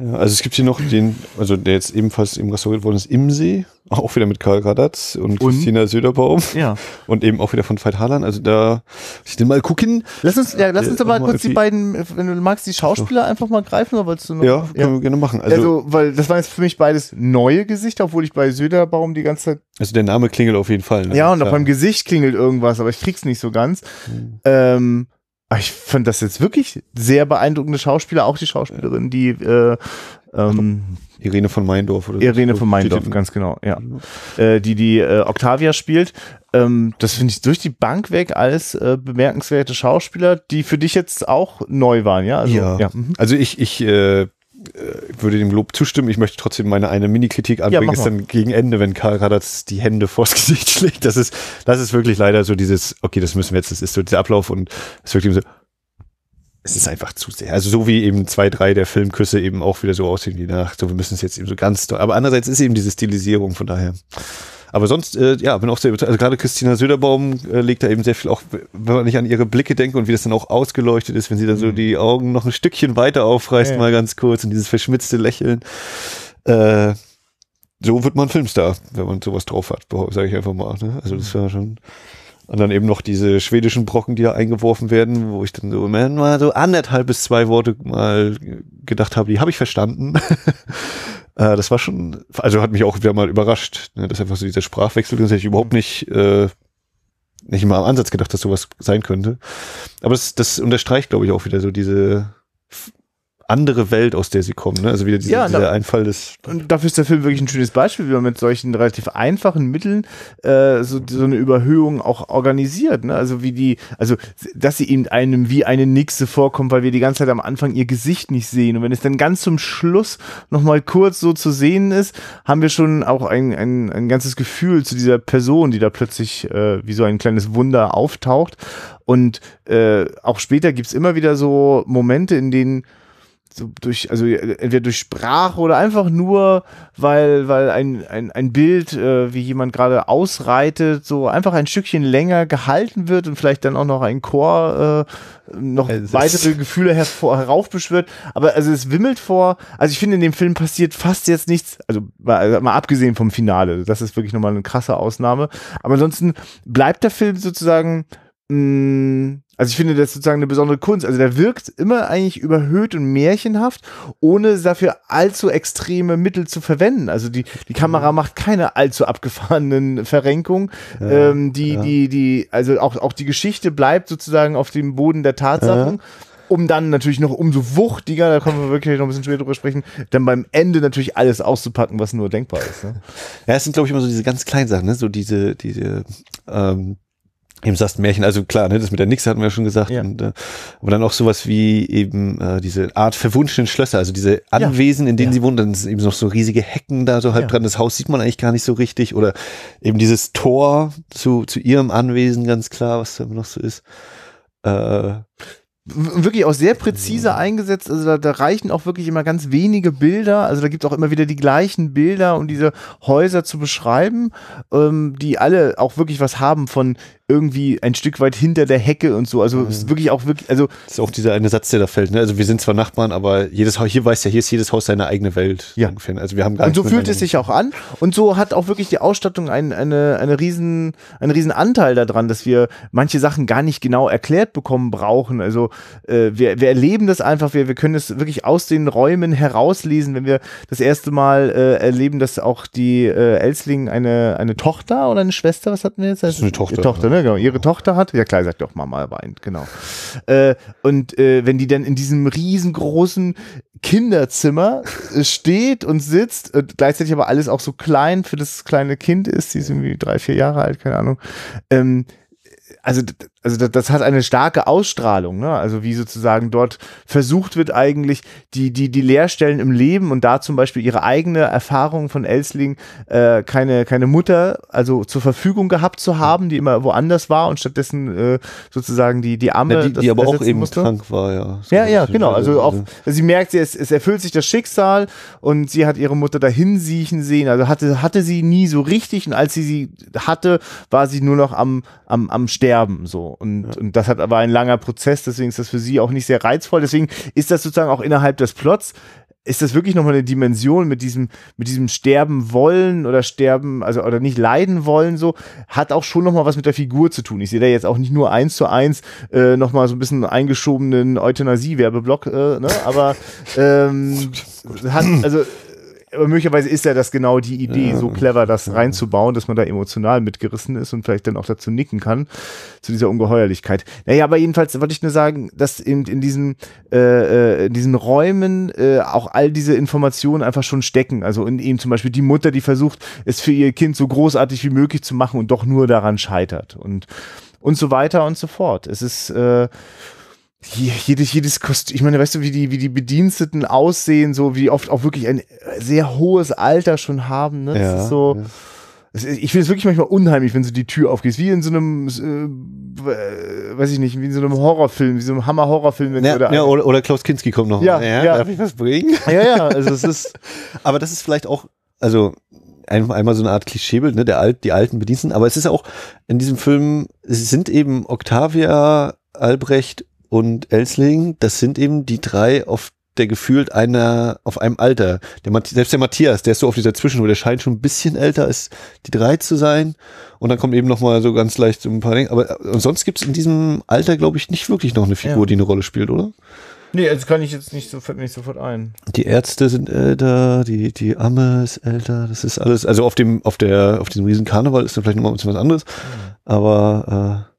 Ja, also es gibt hier noch den, also der jetzt ebenfalls eben restauriert worden ist, Imsee, auch wieder mit Karl Radatz und, und Christina Söderbaum. Ja. Und eben auch wieder von Veit Harlan. Also da, ich den mal gucken. Lass uns, ja, lass uns doch mal kurz die beiden, wenn du magst, die Schauspieler einfach mal greifen, oder wolltest du noch? Ja, können wir gerne machen. Also, also, weil das waren jetzt für mich beides neue Gesichter, obwohl ich bei Söderbaum die ganze Zeit. Also der Name klingelt auf jeden Fall. Ne? Ja, und auch beim Gesicht klingelt irgendwas, aber ich krieg's nicht so ganz. Mhm. Ähm, ich fand das jetzt wirklich sehr beeindruckende Schauspieler, auch die Schauspielerin, die äh, ähm, Irene von Meindorf oder Irene so. von Meindorf, ganz genau, ja. Äh, die die äh, Octavia spielt. Ähm, das finde ich durch die Bank weg als äh, bemerkenswerte Schauspieler, die für dich jetzt auch neu waren, ja? Also, ja. ja. Mhm. Also ich, ich äh, würde dem Lob zustimmen. Ich möchte trotzdem meine eine Mini-Kritik anbringen, ja, ist dann gegen Ende, wenn Karl Radatz die Hände vors Gesicht schlägt. Das ist, das ist wirklich leider so dieses, okay, das müssen wir jetzt, das ist so dieser Ablauf und es eben so, es ist einfach zu sehr. Also so wie eben zwei, drei der Filmküsse eben auch wieder so aussehen wie nach, so wir müssen es jetzt eben so ganz, aber andererseits ist eben diese Stilisierung, von daher. Aber sonst, äh, ja, bin auch sehr, also gerade Christina Söderbaum äh, legt da eben sehr viel, auch wenn man nicht an ihre Blicke denkt und wie das dann auch ausgeleuchtet ist, wenn sie dann so mhm. die Augen noch ein Stückchen weiter aufreißt, ja. mal ganz kurz und dieses verschmitzte Lächeln. Äh, so wird man Filmstar, wenn man sowas drauf hat, sage ich einfach mal. Ne? Also das war schon. Und dann eben noch diese schwedischen Brocken, die da eingeworfen werden, wo ich dann so mal so anderthalb bis zwei Worte mal gedacht habe, die habe ich verstanden. Äh, das war schon, also hat mich auch wieder mal überrascht, ne, dass einfach so dieser Sprachwechsel, das hätte ich überhaupt nicht, äh, nicht mal am Ansatz gedacht, dass sowas sein könnte. Aber das, das unterstreicht, glaube ich, auch wieder so diese andere Welt, aus der sie kommen. Ne? Also wieder diese, ja, dieser da, Einfall des. Und dafür ist der Film wirklich ein schönes Beispiel, wie man mit solchen relativ einfachen Mitteln äh, so, so eine Überhöhung auch organisiert. Ne? Also wie die, also dass sie eben einem wie eine Nixe vorkommt, weil wir die ganze Zeit am Anfang ihr Gesicht nicht sehen. Und wenn es dann ganz zum Schluss nochmal kurz so zu sehen ist, haben wir schon auch ein, ein, ein ganzes Gefühl zu dieser Person, die da plötzlich äh, wie so ein kleines Wunder auftaucht. Und äh, auch später gibt's immer wieder so Momente, in denen so durch, also entweder durch Sprache oder einfach nur, weil, weil ein, ein, ein Bild, äh, wie jemand gerade ausreitet, so einfach ein Stückchen länger gehalten wird und vielleicht dann auch noch ein Chor äh, noch es weitere Gefühle hervor, heraufbeschwört. Aber also es wimmelt vor, also ich finde, in dem Film passiert fast jetzt nichts, also mal, also mal abgesehen vom Finale, das ist wirklich nochmal eine krasse Ausnahme. Aber ansonsten bleibt der Film sozusagen mh, mm, also ich finde das sozusagen eine besondere Kunst. Also der wirkt immer eigentlich überhöht und märchenhaft, ohne dafür allzu extreme Mittel zu verwenden. Also die, die Kamera mhm. macht keine allzu abgefahrenen Verrenkungen. Ja, ähm, die, ja. die, die, also auch, auch die Geschichte bleibt sozusagen auf dem Boden der Tatsachen. Ja. Um dann natürlich noch umso wuchtiger, da kommen wir wirklich noch ein bisschen später drüber sprechen, dann beim Ende natürlich alles auszupacken, was nur denkbar ist. Ne? Ja, es sind, glaube ich, immer so diese ganz kleinen Sachen, ne? so diese, diese, ähm, Eben sagst Märchen, also klar, ne, das mit der Nixe hatten wir ja schon gesagt. Ja. Und, äh, aber dann auch sowas wie eben äh, diese Art verwunschenen Schlösser, also diese Anwesen, in denen ja. sie wohnen, dann sind eben noch so riesige Hecken da so halb ja. dran. Das Haus sieht man eigentlich gar nicht so richtig. Oder eben dieses Tor zu, zu ihrem Anwesen, ganz klar, was da immer noch so ist. Äh, wirklich auch sehr präzise eingesetzt. Also da, da, reichen auch wirklich immer ganz wenige Bilder. Also da gibt es auch immer wieder die gleichen Bilder, um diese Häuser zu beschreiben, ähm, die alle auch wirklich was haben von irgendwie ein Stück weit hinter der Hecke und so. Also mhm. ist wirklich auch wirklich, also. Das ist auch dieser eine Satz, der da fällt, ne? Also wir sind zwar Nachbarn, aber jedes Haus, hier weiß ja, hier ist jedes Haus seine eigene Welt. Ja. Ungefähr. Also wir haben gar Und so fühlt es sich auch an. Und so hat auch wirklich die Ausstattung ein, eine, eine riesen, einen riesen Anteil daran, dass wir manche Sachen gar nicht genau erklärt bekommen brauchen. Also äh, wir, wir erleben das einfach, wir, wir können es wirklich aus den Räumen herauslesen, wenn wir das erste Mal äh, erleben, dass auch die äh, Elsling eine, eine Tochter oder eine Schwester, was hatten wir jetzt? Das ist eine Tochter. Tochter, ne? Genau, ihre Tochter hat. Ja klar, sagt doch Mama weint, genau. Äh, und äh, wenn die dann in diesem riesengroßen Kinderzimmer äh, steht und sitzt, und gleichzeitig aber alles auch so klein für das kleine Kind ist, sie ist irgendwie drei, vier Jahre alt, keine Ahnung. Ähm, also also das, das, hat eine starke Ausstrahlung, ne? Also wie sozusagen dort versucht wird eigentlich die die die Leerstellen im Leben und da zum Beispiel ihre eigene Erfahrung von Elsling äh, keine keine Mutter also zur Verfügung gehabt zu haben, die immer woanders war und stattdessen äh, sozusagen die die Arme, ja, die, die aber auch eben musste. krank war, ja. So ja, ja, genau. Also auch also sie merkt, es, es erfüllt sich das Schicksal und sie hat ihre Mutter dahin siechen sehen. Also hatte hatte sie nie so richtig und als sie sie hatte, war sie nur noch am am am Sterben so. Und, ja. und das hat aber ein langer Prozess, deswegen ist das für sie auch nicht sehr reizvoll. Deswegen ist das sozusagen auch innerhalb des Plots ist das wirklich nochmal eine Dimension mit diesem, mit diesem Sterben wollen oder sterben, also oder nicht leiden wollen, so, hat auch schon nochmal was mit der Figur zu tun. Ich sehe da jetzt auch nicht nur eins zu eins äh, nochmal so ein bisschen eingeschobenen Euthanasie-Werbeblock, äh, ne? aber ähm, hat, also aber möglicherweise ist ja das genau die Idee, ja, so clever das ja. reinzubauen, dass man da emotional mitgerissen ist und vielleicht dann auch dazu nicken kann, zu dieser Ungeheuerlichkeit. Naja, aber jedenfalls wollte ich nur sagen, dass in, in diesen, äh, äh, in diesen Räumen äh, auch all diese Informationen einfach schon stecken. Also in ihm zum Beispiel die Mutter, die versucht, es für ihr Kind so großartig wie möglich zu machen und doch nur daran scheitert und, und so weiter und so fort. Es ist, äh, jedes, jedes Kostüm, ich meine, weißt du, wie die, wie die Bediensteten aussehen, so wie oft auch wirklich ein sehr hohes Alter schon haben, ne? Das ja, ist so. Ja. Ich finde es wirklich manchmal unheimlich, wenn so die Tür aufgeht. Wie in so einem, äh, weiß ich nicht, wie in so einem Horrorfilm, wie so einem Hammer-Horrorfilm. Ja, oder, ja, oder, oder Klaus Kinski kommt noch. Ja, ja, ja. Darf ich was bringen? Ja, ja, also es ist. aber das ist vielleicht auch, also einmal so eine Art Klischeebild, ne, der alt, die alten Bediensteten. Aber es ist auch in diesem Film, es sind eben Octavia, Albrecht und Elsling, das sind eben die drei auf der gefühlt einer auf einem Alter. Der, selbst der Matthias, der ist so auf dieser Zwischenruhe, der scheint schon ein bisschen älter als die drei zu sein. Und dann kommt eben noch mal so ganz leicht so ein paar Dinge. Aber und sonst gibt es in diesem Alter, glaube ich, nicht wirklich noch eine Figur, ja. die eine Rolle spielt, oder? Nee, das kann ich jetzt nicht sofort, nicht sofort ein. Die Ärzte sind älter, die, die Amme ist älter, das ist alles, also auf dem, auf der, auf diesem riesen Karneval ist dann vielleicht nochmal ein bisschen was anderes. Mhm. Aber äh,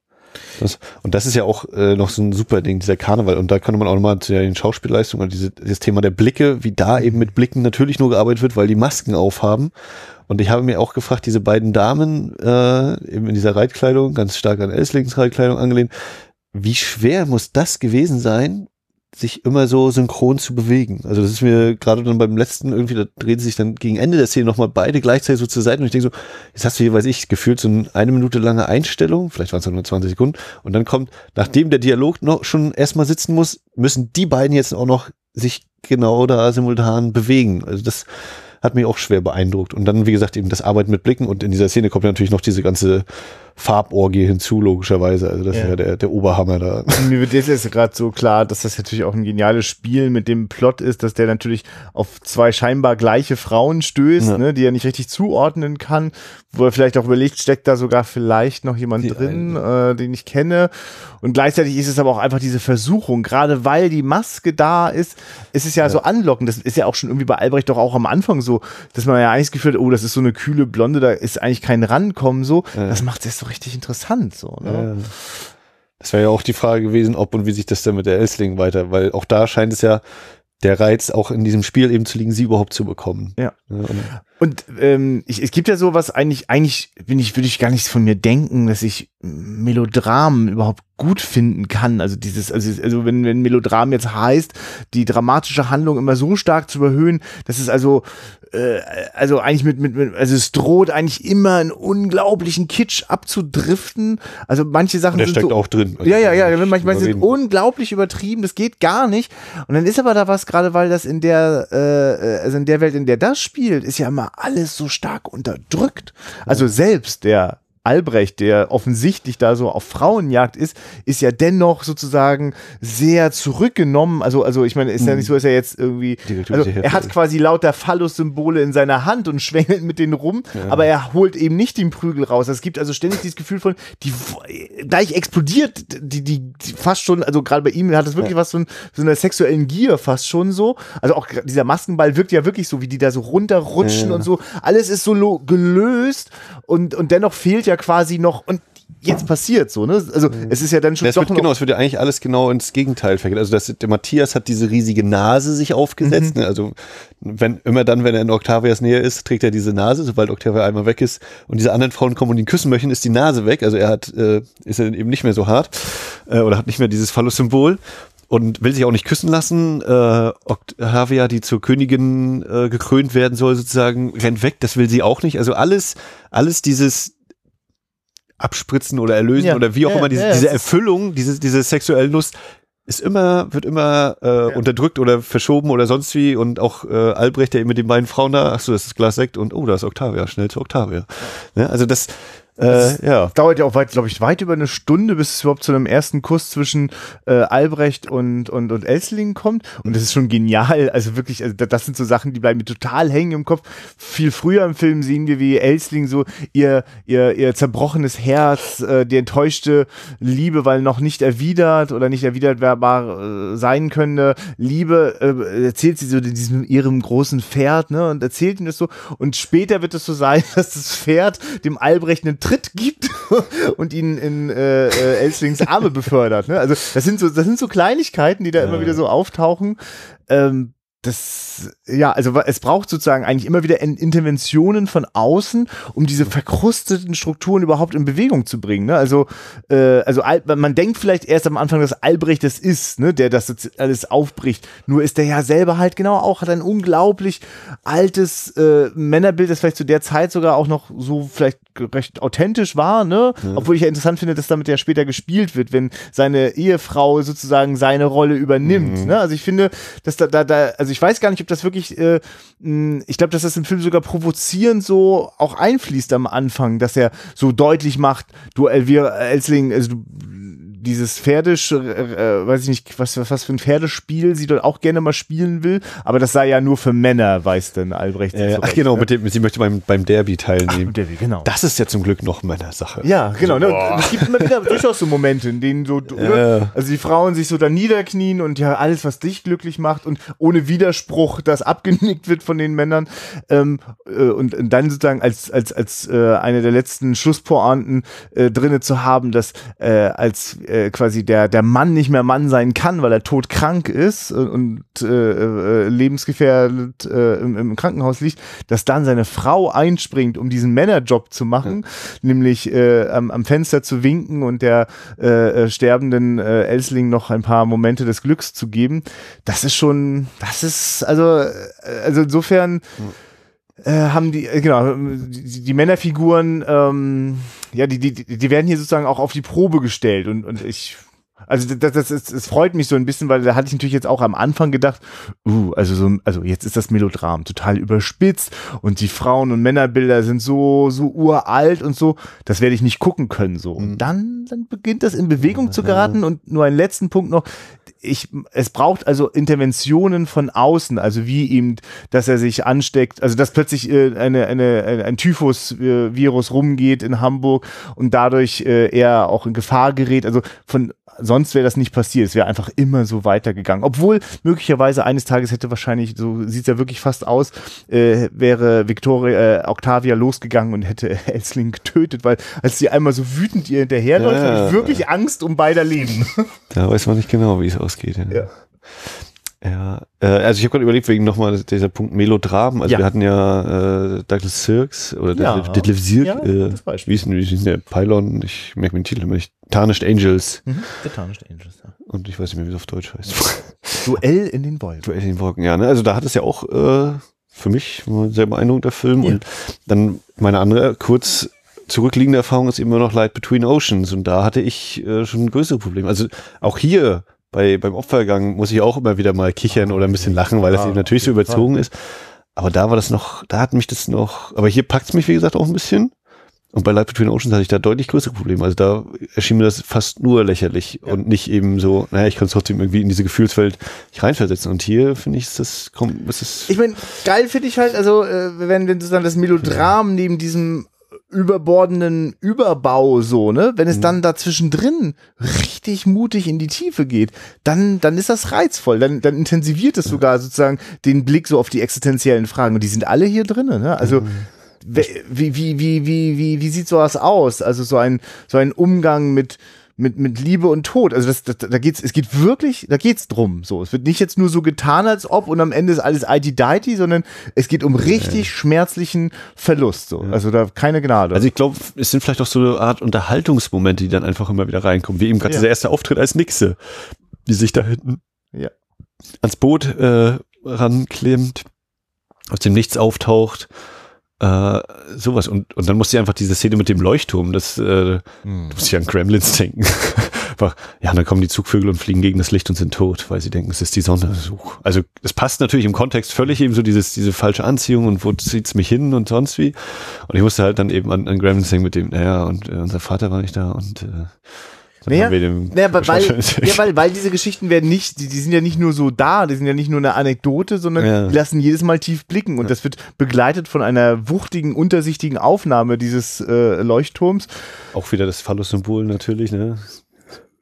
das, und das ist ja auch äh, noch so ein super Ding, dieser Karneval. Und da kann man auch nochmal zu den Schauspielleistungen, diese, dieses Thema der Blicke, wie da eben mit Blicken natürlich nur gearbeitet wird, weil die Masken aufhaben. Und ich habe mir auch gefragt, diese beiden Damen äh, eben in dieser Reitkleidung, ganz stark an Elslings Reitkleidung angelehnt, wie schwer muss das gewesen sein, sich immer so synchron zu bewegen. Also das ist mir gerade dann beim letzten irgendwie, da drehen sie sich dann gegen Ende der Szene nochmal beide gleichzeitig so zur Seite und ich denke so, jetzt hast du hier, weiß ich, gefühlt so eine Minute lange Einstellung, vielleicht waren es nur 20 Sekunden und dann kommt, nachdem der Dialog noch schon erstmal sitzen muss, müssen die beiden jetzt auch noch sich genau da simultan bewegen. Also das hat mich auch schwer beeindruckt. Und dann, wie gesagt, eben das Arbeiten mit Blicken und in dieser Szene kommt natürlich noch diese ganze Farborgie hinzu, logischerweise. Also das ja. ist ja der, der Oberhammer da. mir wird jetzt gerade so klar, dass das natürlich auch ein geniales Spiel mit dem Plot ist, dass der natürlich auf zwei scheinbar gleiche Frauen stößt, ja. ne, die er nicht richtig zuordnen kann, wo er vielleicht auch überlegt, steckt da sogar vielleicht noch jemand die drin, äh, den ich kenne. Und gleichzeitig ist es aber auch einfach diese Versuchung, gerade weil die Maske da ist, ist es ja, ja. so anlockend. Das ist ja auch schon irgendwie bei Albrecht doch auch am Anfang so, dass man ja eigentlich das Gefühl hat, oh, das ist so eine kühle Blonde, da ist eigentlich kein Rankommen so. Das macht es so richtig interessant. So, ne? ja. Das wäre ja auch die Frage gewesen, ob und wie sich das dann mit der Elsling weiter, weil auch da scheint es ja der Reiz auch in diesem Spiel eben zu liegen, sie überhaupt zu bekommen. Ja. ja und, und ähm, ich, es gibt ja sowas eigentlich, eigentlich bin ich, würde ich gar nicht von mir denken, dass ich Melodramen überhaupt gut finden kann. Also dieses, also, also wenn, wenn Melodram jetzt heißt, die dramatische Handlung immer so stark zu überhöhen, dass es also äh, also eigentlich mit, mit, mit, also es droht eigentlich immer einen unglaublichen Kitsch abzudriften. Also manche Sachen der sind steckt so, auch drin. Ja, ja, ja, manchmal sind unglaublich übertrieben, das geht gar nicht. Und dann ist aber da was, gerade weil das in der, äh, also in der Welt, in der das spielt, ist ja immer alles so stark unterdrückt. Also selbst der Albrecht, der offensichtlich da so auf Frauenjagd ist, ist ja dennoch sozusagen sehr zurückgenommen. Also, also ich meine, ist ja nicht so, dass er jetzt irgendwie. Also er hat quasi lauter Phallus-Symbole in seiner Hand und schwängelt mit denen rum, ja. aber er holt eben nicht den Prügel raus. Es gibt also ständig dieses Gefühl von, die gleich explodiert, die, die, die fast schon, also gerade bei ihm hat es wirklich ja. was von so einer sexuellen Gier fast schon so. Also auch dieser Maskenball wirkt ja wirklich so, wie die da so runterrutschen ja. und so. Alles ist so gelöst und, und dennoch fehlt ja ja quasi noch und jetzt passiert, so, ne? Also, es ist ja dann schon Das wird, genau, es wird ja eigentlich alles genau ins Gegenteil verkehrt. Also das, der Matthias hat diese riesige Nase sich aufgesetzt. Ne? Also wenn immer dann, wenn er in Octavias Nähe ist, trägt er diese Nase. Sobald Octavia einmal weg ist und diese anderen Frauen kommen und ihn küssen möchten, ist die Nase weg. Also er hat, äh, ist er eben nicht mehr so hart äh, oder hat nicht mehr dieses Phallus-Symbol und will sich auch nicht küssen lassen. Äh, Octavia, die zur Königin äh, gekrönt werden soll, sozusagen, rennt weg. Das will sie auch nicht. Also alles, alles dieses Abspritzen oder Erlösen Ja, oder wie auch ja, immer, diese, diese Erfüllung, diese, diese sexuelle Lust ist immer, wird immer äh, unterdrückt oder verschoben oder sonst wie und auch äh, Albrecht, der mit den beiden Frauen da, ach so, das ist Glas Sekt und oh, da ist Octavia, schnell zu Octavia. Ne? Also das, äh, ja. dauert ja auch weit, glaube ich, weit über eine Stunde, bis es überhaupt zu einem ersten Kuss zwischen äh, Albrecht und, und, und Elsling kommt. Und das ist schon genial. Also wirklich, also da- das sind so Sachen, die bleiben mir total hängen im Kopf. Viel früher im Film sehen wir, wie Elsling so ihr, ihr, ihr zerbrochenes Herz, äh, die enttäuschte Liebe, weil noch nicht erwidert oder nicht erwiderbar äh, sein könnte, Liebe, äh, erzählt sie so diesem ihrem großen Pferd, ne, und erzählt ihm das so. Und später wird es so sein, dass das Pferd dem Albrecht einen Tritt gibt und ihn in äh, äh, Elslings Arme befördert. Ne? Also das sind so, das sind so Kleinigkeiten, die da immer wieder so auftauchen. Ähm, das, ja, also es braucht sozusagen eigentlich immer wieder In- Interventionen von außen, um diese verkrusteten Strukturen überhaupt in Bewegung zu bringen. Ne? Also, äh, also Al man denkt vielleicht erst am Anfang, dass Albrecht das ist, ne, der das alles aufbricht. Nur ist der ja selber halt genau auch, hat ein unglaublich altes äh, Männerbild, das vielleicht zu der Zeit sogar auch noch so vielleicht recht authentisch war, ne? Obwohl ich ja interessant finde, dass damit ja später gespielt wird, wenn seine Ehefrau sozusagen seine Rolle übernimmt. Ne? Also ich finde, dass da, da, da, also ich weiß gar nicht, ob das wirklich, äh, ich glaube, dass das im Film sogar provozierend so auch einfließt am Anfang, dass er so deutlich macht, du Elvira Elsling, also du dieses Pferdisch, äh, äh, weiß ich nicht, was, was, was für ein Pferdespiel sie dort auch gerne mal spielen will, aber das sei ja nur für Männer, weiß denn Albrecht. Äh, ach genau, ne? mit dem, sie möchte beim, beim Derby teilnehmen. Mit der, genau. das ist ja zum Glück noch Männersache. Ja, genau. Ne? Es gibt immer wieder durchaus so Momente, in denen so, ne? also die Frauen sich so da niederknien und ja alles, was dich glücklich macht und ohne Widerspruch das abgenickt wird von den Männern ähm, äh, und, und dann sozusagen als als als äh, eine der letzten Schlusspointen äh, drinne zu haben, dass äh, als äh, quasi der der Mann nicht mehr Mann sein kann, weil er todkrank ist und, äh, äh, lebensgefährdet äh, im, im Krankenhaus liegt, dass dann seine Frau einspringt, um diesen Männerjob zu machen, nämlich äh, am, am Fenster zu winken und der äh, äh, sterbenden äh, Elsling noch ein paar Momente des Glücks zu geben. Das ist schon, das ist also äh, also insofern äh, haben die, äh, genau, die, die Männerfiguren, ähm, ja, die, die, die werden hier sozusagen auch auf die Probe gestellt und, und ich, also das, das, ist, es freut mich so ein bisschen, weil da hatte ich natürlich jetzt auch am Anfang gedacht, uh, also so, also jetzt ist das Melodram total überspitzt und die Frauen- und Männerbilder sind so, so uralt und so, das werde ich nicht gucken können, so. Und dann, dann beginnt das in Bewegung zu geraten. Und nur einen letzten Punkt noch, ich, es braucht also Interventionen von außen, also wie ihm, dass er sich ansteckt, also dass plötzlich äh, eine, eine, ein Typhus-Virus rumgeht in Hamburg und dadurch äh, er auch in Gefahr gerät. Also von sonst wäre das nicht passiert. Es wäre einfach immer so weitergegangen. Obwohl möglicherweise eines Tages hätte wahrscheinlich, so sieht es ja wirklich fast aus, äh, wäre Victoria, äh, Octavia losgegangen und hätte Elsling getötet, weil als sie einmal so wütend ihr hinterherläuft, Ja. habe ich wirklich Angst um beider Leben. Da weiß man nicht genau, wie es ausgeht. Ja. Ja. Ja, äh, also ich habe gerade überlegt, wegen nochmal dieser Punkt Melodram. Also Ja. wir hatten ja äh, Douglas Sirks oder Ja. Detlef, Sirk, Ja, äh, wie ist denn, wie ist denn der Pylon? Ich merke mir den Titel immer nicht. Tarnished Angels. The Tarnished Angels, ja. Und ich weiß nicht mehr, wie es auf Deutsch heißt. Duell in den Wolken. Duell in den Wolken, ja. Ne? Also da hat es ja auch äh, für mich sehr beeindruckender Film. Ja. Und dann meine andere kurz zurückliegende Erfahrung ist immer noch Light Between Oceans. Und da hatte ich äh, schon größere Probleme. Also auch hier bei, beim Opfergang muss ich auch immer wieder mal kichern oder ein bisschen lachen, weil das Ja, eben natürlich so jeden Fall. überzogen ist. Aber da war das noch, da hat mich das noch, aber hier packt es mich, wie gesagt, auch ein bisschen. Und bei Light Between Oceans hatte ich da deutlich größere Probleme. Also da erschien mir das fast nur lächerlich und nicht eben so, naja, ich kann es trotzdem irgendwie in diese Gefühlswelt reinversetzen. Und hier finde ich, ist das, kommt, ist das, Ich meine, geil finde ich halt, also äh, wenn, wenn sozusagen das Melodram neben diesem überbordenden Überbau so, ne, wenn es dann da zwischendrin richtig mutig in die Tiefe geht, dann, dann ist das reizvoll, dann, dann intensiviert es sogar sozusagen den Blick so auf die existenziellen Fragen. Und die sind alle hier drinnen, ne, also wie, wie, wie, wie, wie, wie sieht sowas aus? Also so ein, so ein Umgang mit, mit, mit Liebe und Tod. Also das, das, da geht's, es geht wirklich, da geht's drum. So, es wird nicht jetzt nur so getan, als ob und am Ende ist alles IT-Deity, sondern es geht um richtig ja. schmerzlichen Verlust. So. Ja. Also da keine Gnade. Also ich glaube, es sind vielleicht auch so eine Art Unterhaltungsmomente, die dann einfach immer wieder reinkommen. Wie eben gerade ja. dieser erste Auftritt als Nixe, die sich da hinten ja. ans Boot äh, ranklemmt, aus dem Nichts auftaucht äh, sowas. Und, und dann musste ich einfach diese Szene mit dem Leuchtturm, das äh, hm. muss ich an Gremlins denken. einfach, ja, dann kommen die Zugvögel und fliegen gegen das Licht und sind tot, weil sie denken, es ist die Sonne. Also es passt natürlich im Kontext völlig eben so dieses, diese falsche Anziehung und wo zieht's mich hin und sonst wie. Und ich musste halt dann eben an, an Gremlins denken mit dem, naja, und äh, unser Vater war nicht da und äh, naja, naja weil, ja, weil, weil diese Geschichten werden nicht, die, die sind ja nicht nur so da, die sind ja nicht nur eine Anekdote, sondern ja. die lassen jedes Mal tief blicken und ja. das wird begleitet von einer wuchtigen, untersichtigen Aufnahme dieses äh, Leuchtturms. Auch wieder das Phallus-Symbol natürlich, ne?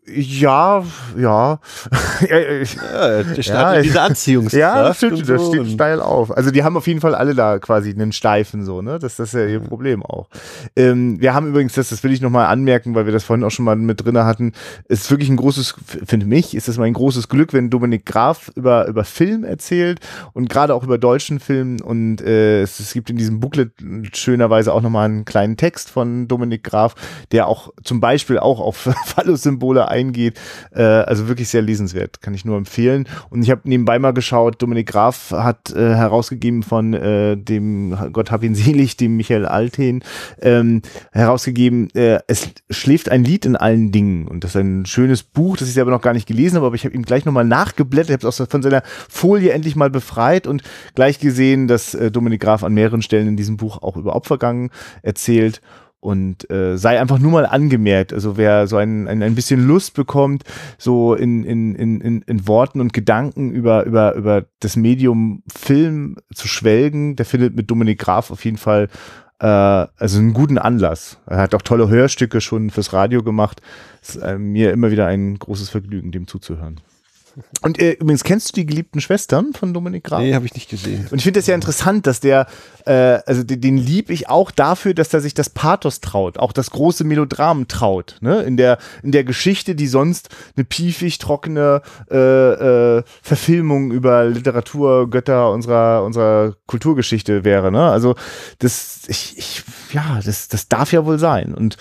Ja, ja. ja ja, in dieser Anziehungskraft. Ja, das stimmt, so. das steht steil auf. Also die haben auf jeden Fall alle da quasi einen Steifen so, ne? Das, das ist ja ihr Problem auch. Ähm, wir haben übrigens, das, das will ich nochmal anmerken, weil wir das vorhin auch schon mal mit drin hatten, ist wirklich ein großes, finde mich, ist das mal ein großes Glück, wenn Dominik Graf über, über Film erzählt und gerade auch über deutschen Film und äh, es, es gibt in diesem Booklet schönerweise auch nochmal einen kleinen Text von Dominik Graf, der auch zum Beispiel auch auf Phallus-Symbole eingeht. Äh, also wirklich sehr lesenswert, kann ich nur empfehlen. Und ich habe nebenbei mal geschaut, Dominik Graf hat äh, herausgegeben von äh, dem, Gott hab ihn selig, dem Michael Alten, ähm, herausgegeben, äh, es schläft ein Lied in allen Dingen. Und das ist ein schönes Buch, das ich selber noch gar nicht gelesen habe, aber ich habe ihm gleich nochmal nachgeblättert, habe es auch von seiner Folie endlich mal befreit und gleich gesehen, dass äh, Dominik Graf an mehreren Stellen in diesem Buch auch über Opfergang erzählt und äh, sei einfach nur mal angemerkt. Also wer so ein, ein, ein bisschen Lust bekommt, so in, in, in, in Worten und Gedanken über, über, über das Medium Film zu schwelgen, der findet mit Dominik Graf auf jeden Fall äh, also einen guten Anlass. Er hat auch tolle Hörstücke schon fürs Radio gemacht. Es ist äh, mir immer wieder ein großes Vergnügen, dem zuzuhören. Und äh, übrigens, kennst du die geliebten Schwestern von Dominik Graf? Nee, habe ich nicht gesehen. Und ich finde das ja interessant, dass der, äh, also den, den lieb ich auch dafür, dass er sich das Pathos traut, auch das große Melodram traut. Ne? In, der, in der Geschichte, die sonst eine piefig, trockene äh, äh, Verfilmung über Literatur, Götter unserer, unserer Kulturgeschichte wäre. Ne? Also das, ich, ich, ja, das, das darf ja wohl sein. Und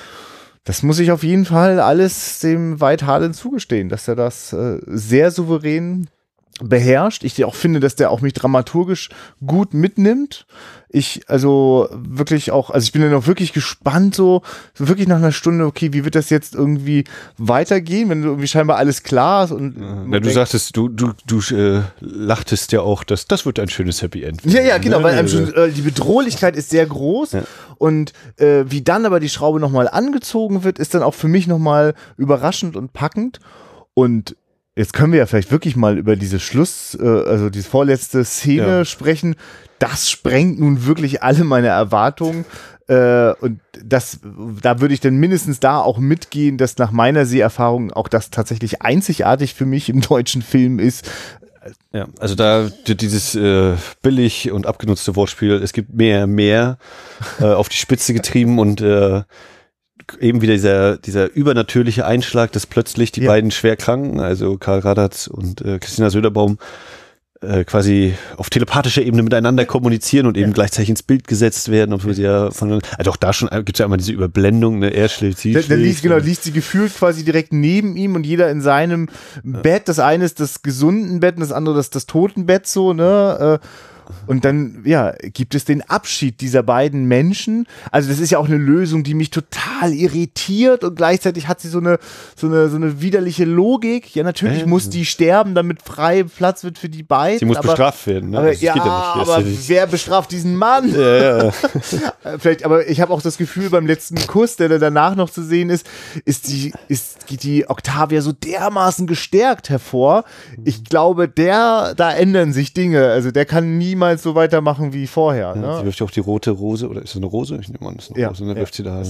das muss ich auf jeden Fall alles dem White Harlan zugestehen, dass er das äh, sehr souverän beherrscht. Ich auch finde, dass der auch mich dramaturgisch gut mitnimmt. Ich, also wirklich auch, also ich bin dann auch wirklich gespannt, so, so wirklich nach einer Stunde, okay, wie wird das jetzt irgendwie weitergehen, wenn irgendwie scheinbar alles klar ist und. Ja, du sagtest, du, du, du äh, lachtest ja auch, dass das wird ein schönes Happy End. Ja, ja, genau, ne? weil einem schon, äh, die Bedrohlichkeit ist sehr groß ja. und äh, wie dann aber die Schraube nochmal angezogen wird, ist dann auch für mich nochmal überraschend und packend. Und Jetzt können wir ja vielleicht wirklich mal über diese Schluss, äh, also diese vorletzte Szene ja. sprechen. Das sprengt nun wirklich alle meine Erwartungen. Äh, und das, da würde ich dann mindestens da auch mitgehen, dass nach meiner Seherfahrung auch das tatsächlich einzigartig für mich im deutschen Film ist. Ja, also da dieses äh, billig und abgenutzte Wortspiel, es gibt mehr, mehr äh, auf die Spitze getrieben und äh, eben wieder dieser, dieser übernatürliche Einschlag, dass plötzlich die ja. beiden schwer kranken, also Karl Radatz und äh, Christina Söderbaum, äh, quasi auf telepathischer Ebene miteinander kommunizieren und eben ja. gleichzeitig ins Bild gesetzt werden, obwohl sie ja von, also auch da schon gibt es ja immer diese Überblendung, ne, er schläft, sie schläft. Dann liest, genau, liest sie gefühlt quasi direkt neben ihm und jeder in seinem ja. Bett, das eine ist das gesunden Bett und das andere das, das Totenbett so, ne, äh, und dann, ja, gibt es den Abschied dieser beiden Menschen. Also das ist ja auch eine Lösung, die mich total irritiert und gleichzeitig hat sie so eine, so eine, so eine widerliche Logik. Ja, natürlich äh, muss die sterben, damit frei Platz wird für die beiden. Sie muss aber, bestraft werden. Ne? Aber, also ja, ja aber wer bestraft diesen Mann? Ja, ja. Vielleicht, aber ich habe auch das Gefühl, beim letzten Kuss, der danach noch zu sehen ist, ist die, ist, geht die Octavia so dermaßen gestärkt hervor. Ich glaube, der, da ändern sich Dinge. Also der kann niemals niemals so weitermachen wie vorher. Ja, ne? Sie wirft ja auch die rote Rose, oder ist das eine Rose? Ich nehme an, das ist eine ja, Rose. Und dann ja, wirft sie da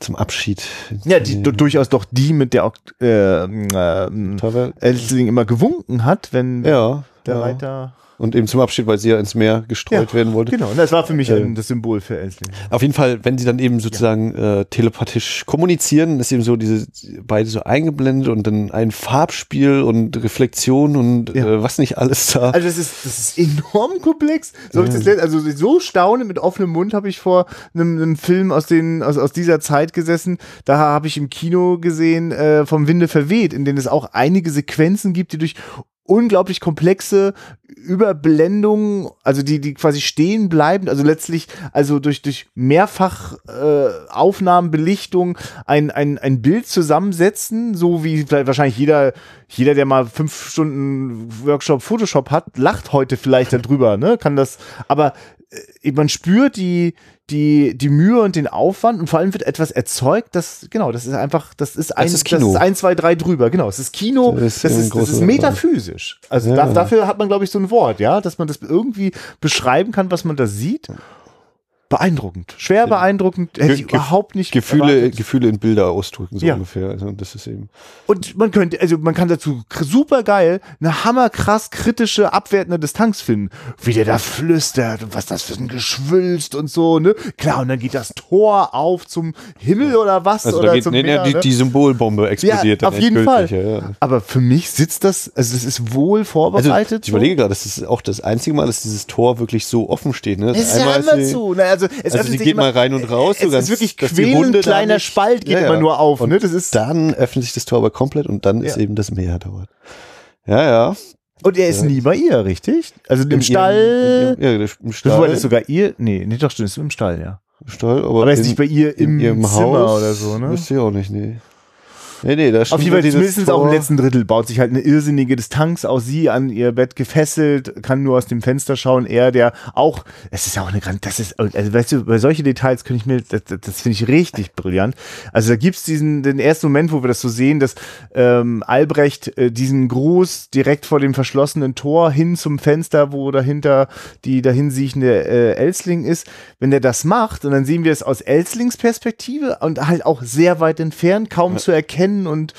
zum Abschied. Ja, die durchaus doch die, mit der äh, äh, Elsling immer gewunken hat, wenn der Reiter Und eben zum Abschied, weil sie ja ins Meer gestreut werden wollte. Genau, und das war für mich Äh, ein, das Symbol für Elsling. Auf jeden Fall, wenn sie dann eben sozusagen äh, telepathisch kommunizieren, ist eben so diese beide so eingeblendet und dann ein Farbspiel und Reflexion und Ja. äh, was nicht alles da. Also das ist, das ist enorm komplex. So, ich das also so staunend mit offenem Mund habe ich vor einem, einem Film aus, den, aus, aus dieser Zeit gesessen. Da habe ich im Kino gesehen, äh, vom Winde verweht, in denen es auch einige Sequenzen gibt, die durch unglaublich komplexe Überblendungen, also die, die quasi stehen bleiben, also letztlich, also durch, durch mehrfach äh, Aufnahmen, Belichtung ein, ein, ein Bild zusammensetzen, so wie vielleicht wahrscheinlich jeder, jeder, der mal fünf Stunden Workshop Photoshop hat, lacht heute vielleicht darüber, ne? Kann das, aber man spürt die, die, die Mühe und den Aufwand und vor allem wird etwas erzeugt, das, genau, das ist einfach, das ist ein, ist Kino. das ist ein, zwei, drei drüber, genau, es ist Kino, Das ist das ist, das ist metaphysisch. Also Ja. da, dafür hat man, glaube ich, so ein Wort, ja, dass man das irgendwie beschreiben kann, was man da sieht. Beeindruckend, schwer beeindruckend, hätte ich Ge- überhaupt nicht Gefühle, erwartet. Gefühle in Bilder ausdrücken, so Ja. ungefähr. Also das ist eben. Und man könnte, also man kann dazu super geil eine hammerkrass kritische, abwertende Distanz finden. Wie der da flüstert und was das für ein Geschwülst und so, ne? Klar, und dann geht das Tor auf zum Himmel oder was? Also oder geht, zum nee, nee, Meer, die, ne? die Symbolbombe explodiert. Ja, dann auf jeden Fall. Ja, ja. Aber für mich sitzt das, also es ist wohl Also vorbereitet. ich überlege gerade, das ist auch das einzige Mal, dass dieses Tor wirklich so offen steht. Ne? es ist ja Einmal immer sie- zu. Ne? Also, es Also sie geht immer, mal rein und raus. Es so ganz, ist wirklich quälend kleiner nicht- Spalt geht Ja, immer nur auf. Und Ne? Das ist, Dann öffnet sich das Tor aber komplett und dann ist eben das Meer dort. Ja, ja. und er ist Ja. nie bei ihr, richtig? Also im Im- Stall. Im, ja, im Du Stall. wolltest sogar ihr? Nee, nicht doch, stimmt, ist im Stall, ja. im Stall aber Aber er ist in- nicht bei ihr im in ihrem Zimmer Haus oder so, ne? Wüsste ich auch nicht, nee. Nee, nee, da Auf jeden Fall, zumindest auch im letzten Drittel baut sich halt eine irrsinnige Distanz aus. Sie an ihr Bett gefesselt, kann nur aus dem Fenster schauen. Er, der auch, es ist ja auch eine ganz, das ist, also weißt du, bei solche Details könnte ich mir, das, das, das finde ich richtig brillant. Also da gibt's diesen, den ersten Moment, wo wir das so sehen, dass ähm, Albrecht äh, diesen Gruß direkt vor dem verschlossenen Tor hin zum Fenster, wo dahinter die dahinsiechende äh, Elsling ist, wenn der das macht, und dann sehen wir es aus Elslings Perspektive und halt auch sehr weit entfernt, kaum zu erkennen und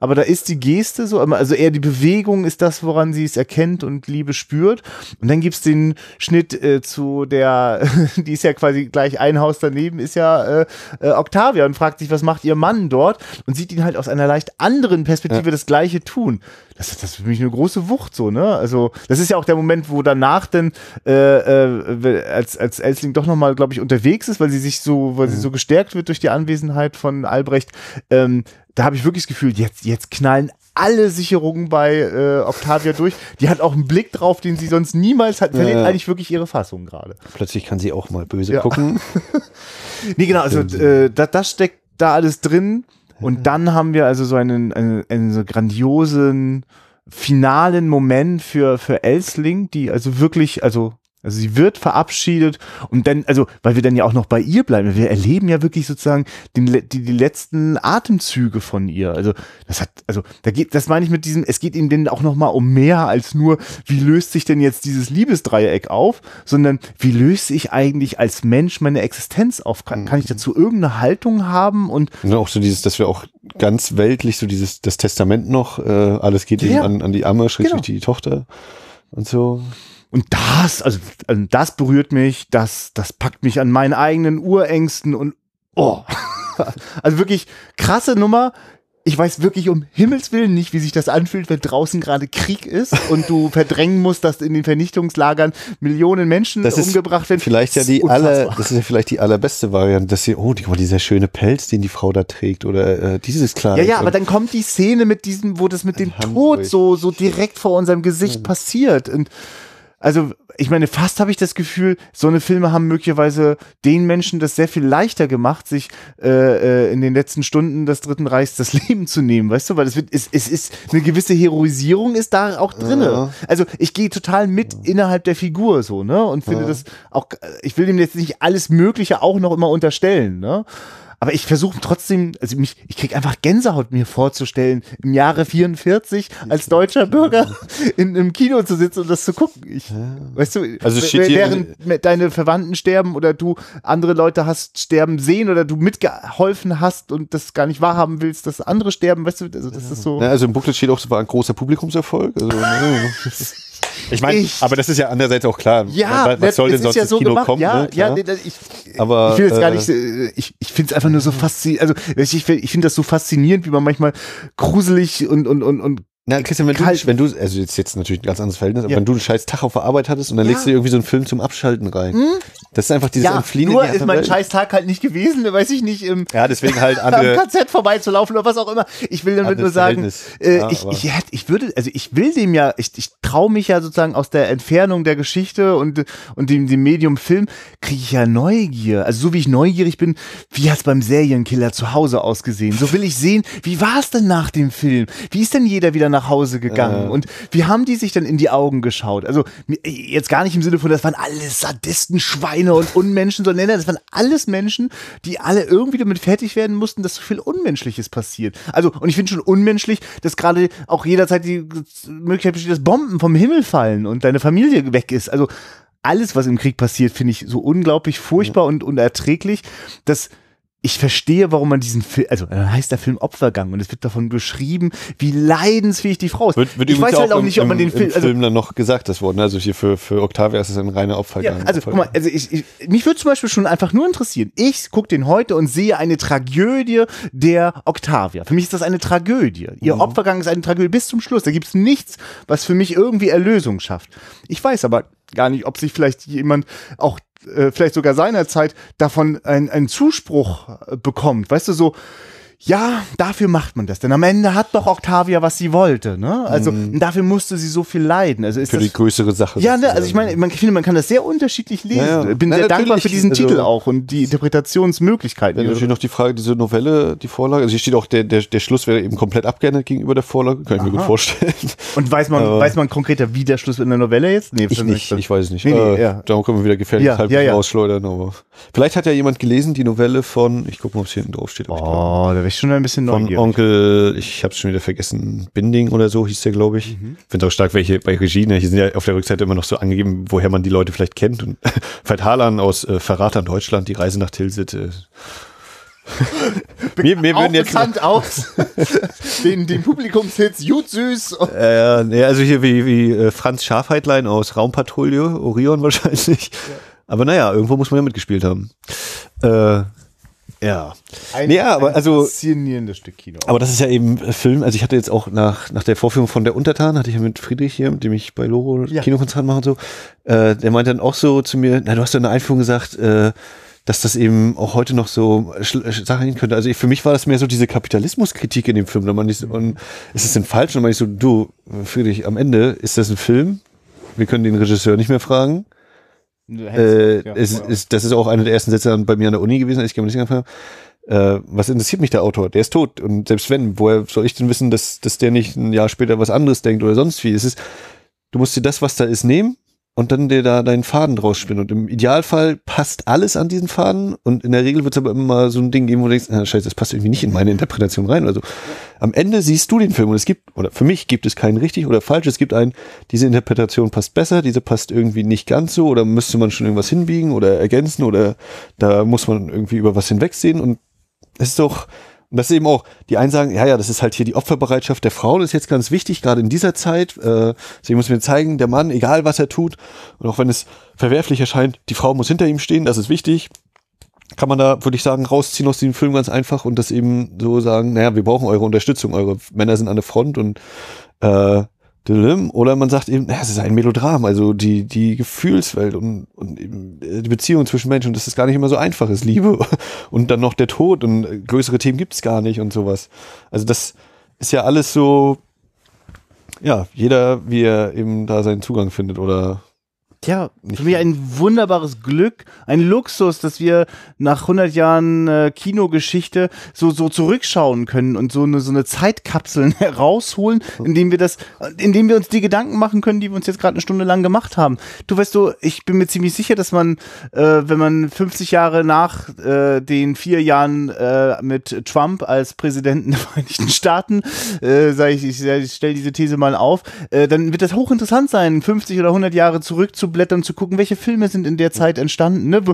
aber da ist die Geste so, also eher die Bewegung ist das, woran sie es erkennt und Liebe spürt. Und dann gibt's den Schnitt äh, zu der, die ist ja quasi gleich ein Haus daneben, ist ja äh, äh, Octavia und fragt sich, was macht ihr Mann dort? Und sieht ihn halt aus einer leicht anderen Perspektive das Gleiche tun. Das ist, das ist für mich eine große Wucht so, ne? Also, das ist ja auch der Moment, wo danach dann, äh, äh, als, als Elsling doch nochmal, glaube ich, unterwegs ist, weil sie sich so, weil sie so gestärkt wird durch die Anwesenheit von Albrecht, ähm, da habe ich wirklich das Gefühl, jetzt, jetzt knallen alle Sicherungen bei äh, Octavia durch. Die hat auch einen Blick drauf, den sie sonst niemals hat. Verliert Ja. eigentlich wirklich ihre Fassung gerade. Plötzlich kann sie auch mal böse Ja. gucken. Nee, genau, also äh, da, das steckt da alles drin. Und dann haben wir also so einen, einen, einen so grandiosen finalen Moment für, für Elsling, die also wirklich, also, also sie wird verabschiedet und dann, also, weil wir dann ja auch noch bei ihr bleiben, wir erleben ja wirklich sozusagen den, die, die letzten Atemzüge von ihr. Also, das hat, also, da geht, das meine ich mit diesem, es geht ihm denn auch nochmal um mehr als nur, wie löst sich denn jetzt dieses Liebesdreieck auf, sondern wie löse ich eigentlich als Mensch meine Existenz auf? Kann, kann ich dazu irgendeine Haltung haben und Und auch so dieses, dass wir auch ganz weltlich, so dieses, das Testament noch, äh, alles geht eben Ja. an, an die Amme, schrägstrich Genau. die Tochter und so. Und das, also, also das berührt mich, das, das packt mich an meinen eigenen Urängsten und oh. Also wirklich krasse Nummer. Ich weiß wirklich um Himmels Willen nicht, wie sich das anfühlt, wenn draußen gerade Krieg ist und du verdrängen musst, dass in den Vernichtungslagern Millionen Menschen Das umgebracht werden. Vielleicht ja Das die aller, das ist ja vielleicht die allerbeste Variante, dass sie, oh, die, oh, dieser schöne Pelz, den die Frau da trägt oder äh, dieses Kleid. Ja, ja, aber dann kommt die Szene mit diesem, wo das mit dem Tod so, so direkt vor unserem Gesicht passiert. Und also, ich meine, fast habe ich das Gefühl, so eine Filme haben möglicherweise den Menschen das sehr viel leichter gemacht, sich äh, äh, in den letzten Stunden des Dritten Reichs das Leben zu nehmen, weißt du, weil es wird, es, es ist eine gewisse Heroisierung ist da auch drinne. Ja. Also ich gehe total mit innerhalb der Figur so, ne? Und finde das auch, ich will ihm jetzt nicht alles Mögliche auch noch immer unterstellen, ne? Aber ich versuche trotzdem, also mich, ich krieg einfach Gänsehaut mir vorzustellen, im Jahre 44 als deutscher Bürger in einem Kino zu sitzen und das zu gucken. Ich, Weißt du, Also während deine Verwandten sterben oder du andere Leute hast sterben sehen oder du mitgeholfen hast und das gar nicht wahrhaben willst, dass andere sterben, weißt du, also das ist so. Ja, also im Booklet steht auch, es war ein großer Publikumserfolg. Also, ne, Ich meine, aber das ist ja andererseits auch klar. Ja, was, was soll denn sonst ja ins so Kino gemacht. kommen? ja, ne? ja, nee, das- ich, Aber, ich will jetzt gar äh, nicht, äh, ich, ich finde es einfach nur so faszinierend, also ich, ich finde das so faszinierend, wie man manchmal gruselig und, und, und, und Na, Christian, wenn Kalt. du, wenn du, also jetzt, jetzt natürlich ein ganz anderes Verhältnis, aber Ja. wenn du einen scheiß Tag auf der Arbeit hattest und dann Ja. legst du irgendwie so einen Film zum Abschalten rein. Das ist einfach dieses ja, Entfliehen nur ist mein Welt. scheiß Tag halt nicht gewesen, weiß ich nicht, im, Ja, deswegen halt am andere. KZ vorbeizulaufen oder was auch immer. Ich will damit nur sagen, äh, Ja, ich, ich, ich würde, also ich will dem ja, ich, ich traue mich ja sozusagen aus der Entfernung der Geschichte und, und dem, dem Medium Film, kriege ich ja Neugier. Also so wie ich neugierig bin, wie hat's beim Serienkiller zu Hause ausgesehen? So will ich sehen, wie war es denn nach dem Film? Wie ist denn jeder wieder nach Hause gegangen? Und wie haben die sich dann in die Augen geschaut? Also jetzt gar nicht im Sinne von, das waren alles Sadisten, Schweine und Unmenschen, sondern nein, das waren alles Menschen, die alle irgendwie damit fertig werden mussten, dass so viel Unmenschliches passiert. Also, und ich finde schon unmenschlich, dass gerade auch jederzeit die Möglichkeit besteht, dass Bomben vom Himmel fallen und deine Familie weg ist. Also alles, was im Krieg passiert, finde ich so unglaublich furchtbar und unerträglich, dass ich verstehe, warum man diesen Film, also äh, heißt der Film Opfergang und es wird davon beschrieben, wie leidensfähig die Frau ist. Wird, wird ich weiß halt auch im, nicht, ob man den Film, also Film dann noch gesagt, das Wort. ne? Also hier für, für Octavia ist es ein reiner Opfergang. ja, also guck mal, also ich, ich, mich würde zum Beispiel schon einfach nur interessieren. Ich gucke den heute und sehe eine Tragödie der Octavia. Für mich ist das eine Tragödie. Ihr Opfergang ist eine Tragödie bis zum Schluss. Da gibt es nichts, was für mich irgendwie Erlösung schafft. Ich weiß aber gar nicht, ob sich vielleicht jemand auch äh, vielleicht sogar seinerzeit davon ein- einen Zuspruch äh, bekommt. Weißt du, so, ja, dafür macht man das. Denn am Ende hat doch Octavia, was sie wollte. Ne? Also dafür musste sie so viel leiden. Also ist für das, die größere Sache. ja, ne, also ich meine, man, ich finde, man kann das sehr unterschiedlich lesen. Ja, ja. Bin Na, sehr dankbar für diesen also- Titel auch und die Interpretationsmöglichkeiten. Dann natürlich noch die Frage, diese Novelle, die Vorlage. Also hier steht auch, der, der, der Schluss wäre eben komplett abgeändert gegenüber der Vorlage. Kann ich mir gut vorstellen. und weiß man, Aber- weiß man konkreter, wie der Schluss in der Novelle jetzt? Nee, Ich nicht, ich weiß es nicht. Nee, nee, äh, ja. Da können wir wieder gefährlich Ja, halb ja, rausschleudern. Aber vielleicht hat ja jemand gelesen, die Novelle von, ich gucke mal, ob es hier hinten drauf steht. Oh, da wäre ich schon ein bisschen von neugierig. Onkel, ich habe es schon wieder vergessen, Binding oder so hieß der, glaube ich. Mhm. Finde auch stark, welche bei Regie, ne? hier sind ja auf der Rückseite immer noch so angegeben, woher man die Leute vielleicht kennt. Und Veit Harlan aus äh, Verrat an Deutschland, die Reise nach Tilsit. Äh. mir, mir auch würden jetzt bekannt aus den, den Publikumshits Jut Süß. Äh, also hier wie, wie äh, Franz Schafheitlein aus Raumpatrouille, Orion wahrscheinlich. Aber naja, irgendwo muss man ja mitgespielt haben. Äh, ja. Ein, ja, aber ein also- faszinierendes Stück Kino. Aber das ist ja eben äh, Film. Also ich hatte jetzt auch nach, nach der Vorführung von Der Untertan, hatte ich ja mit Friedrich hier, mit dem ich bei Loro Ja. Kinokonzert mache und so, äh, der meinte dann auch so zu mir, na, du hast ja in der Einführung gesagt, äh, dass das eben auch heute noch so Sch- Sachen könnte. Also ich, für mich war das mehr so diese Kapitalismuskritik in dem Film. Da man ich so, und ist es denn falsch? Und dann meine ich so, du, Friedrich, am Ende ist das ein Film. Wir können den Regisseur nicht mehr fragen. Äh, Ja, es ja. ist, das ist auch einer der ersten Sätze bei mir an der Uni gewesen, als ich Germanistik angefangen habe. Äh, was interessiert mich der Autor? Der ist tot. Und selbst wenn, woher soll ich denn wissen, dass, dass der nicht ein Jahr später was anderes denkt oder sonst wie? Es ist, du musst dir das, was da ist, nehmen und dann dir da deinen Faden draus spinnen. Und im Idealfall passt alles an diesen Faden und in der Regel wird es aber immer mal so ein Ding geben, wo du denkst, ah, scheiße, das passt irgendwie nicht in meine Interpretation rein. Also am Ende siehst du den Film und es gibt, oder für mich gibt es keinen richtig oder falsch, es gibt einen, diese Interpretation passt besser, diese passt irgendwie nicht ganz so oder müsste man schon irgendwas hinbiegen oder ergänzen oder da muss man irgendwie über was hinwegsehen und es ist doch, und das ist eben auch, die einen sagen, ja, ja, das ist halt hier die Opferbereitschaft der Frau, das ist jetzt ganz wichtig, gerade in dieser Zeit. Äh, deswegen muss mir zeigen, der Mann, egal was er tut, und auch wenn es verwerflich erscheint, die Frau muss hinter ihm stehen, das ist wichtig. Kann man da, würde ich sagen, rausziehen aus dem Film ganz einfach und das eben so sagen, naja, wir brauchen eure Unterstützung, eure Männer sind an der Front und äh. Oder man sagt eben, es ist ein Melodram, also die, die Gefühlswelt und, und eben äh, die Beziehung zwischen Menschen, und das gar nicht immer so einfach ist, Liebe und dann noch der Tod und äh, größere Themen gibt es gar nicht und sowas. Also das ist ja alles so, ja, jeder, wie er eben da seinen Zugang findet oder Ja, für mich ein wunderbares Glück, ein Luxus, dass wir nach 100 Jahren äh, Kinogeschichte so so zurückschauen können und so eine so eine Zeitkapsel herausholen, indem wir das, indem wir uns die Gedanken machen können, die wir uns jetzt gerade eine Stunde lang gemacht haben. Du weißt du, ich bin mir ziemlich sicher, dass man, äh, wenn man 50 Jahre nach äh, den vier Jahren äh, mit Trump als Präsidenten der Vereinigten Staaten, äh, sage ich, ich, ich stelle diese These mal auf, äh, dann wird das hochinteressant sein, 50 oder 100 Jahre zurückzublicken durchzublättern, zu gucken, welche Filme sind in der Zeit entstanden. Ne?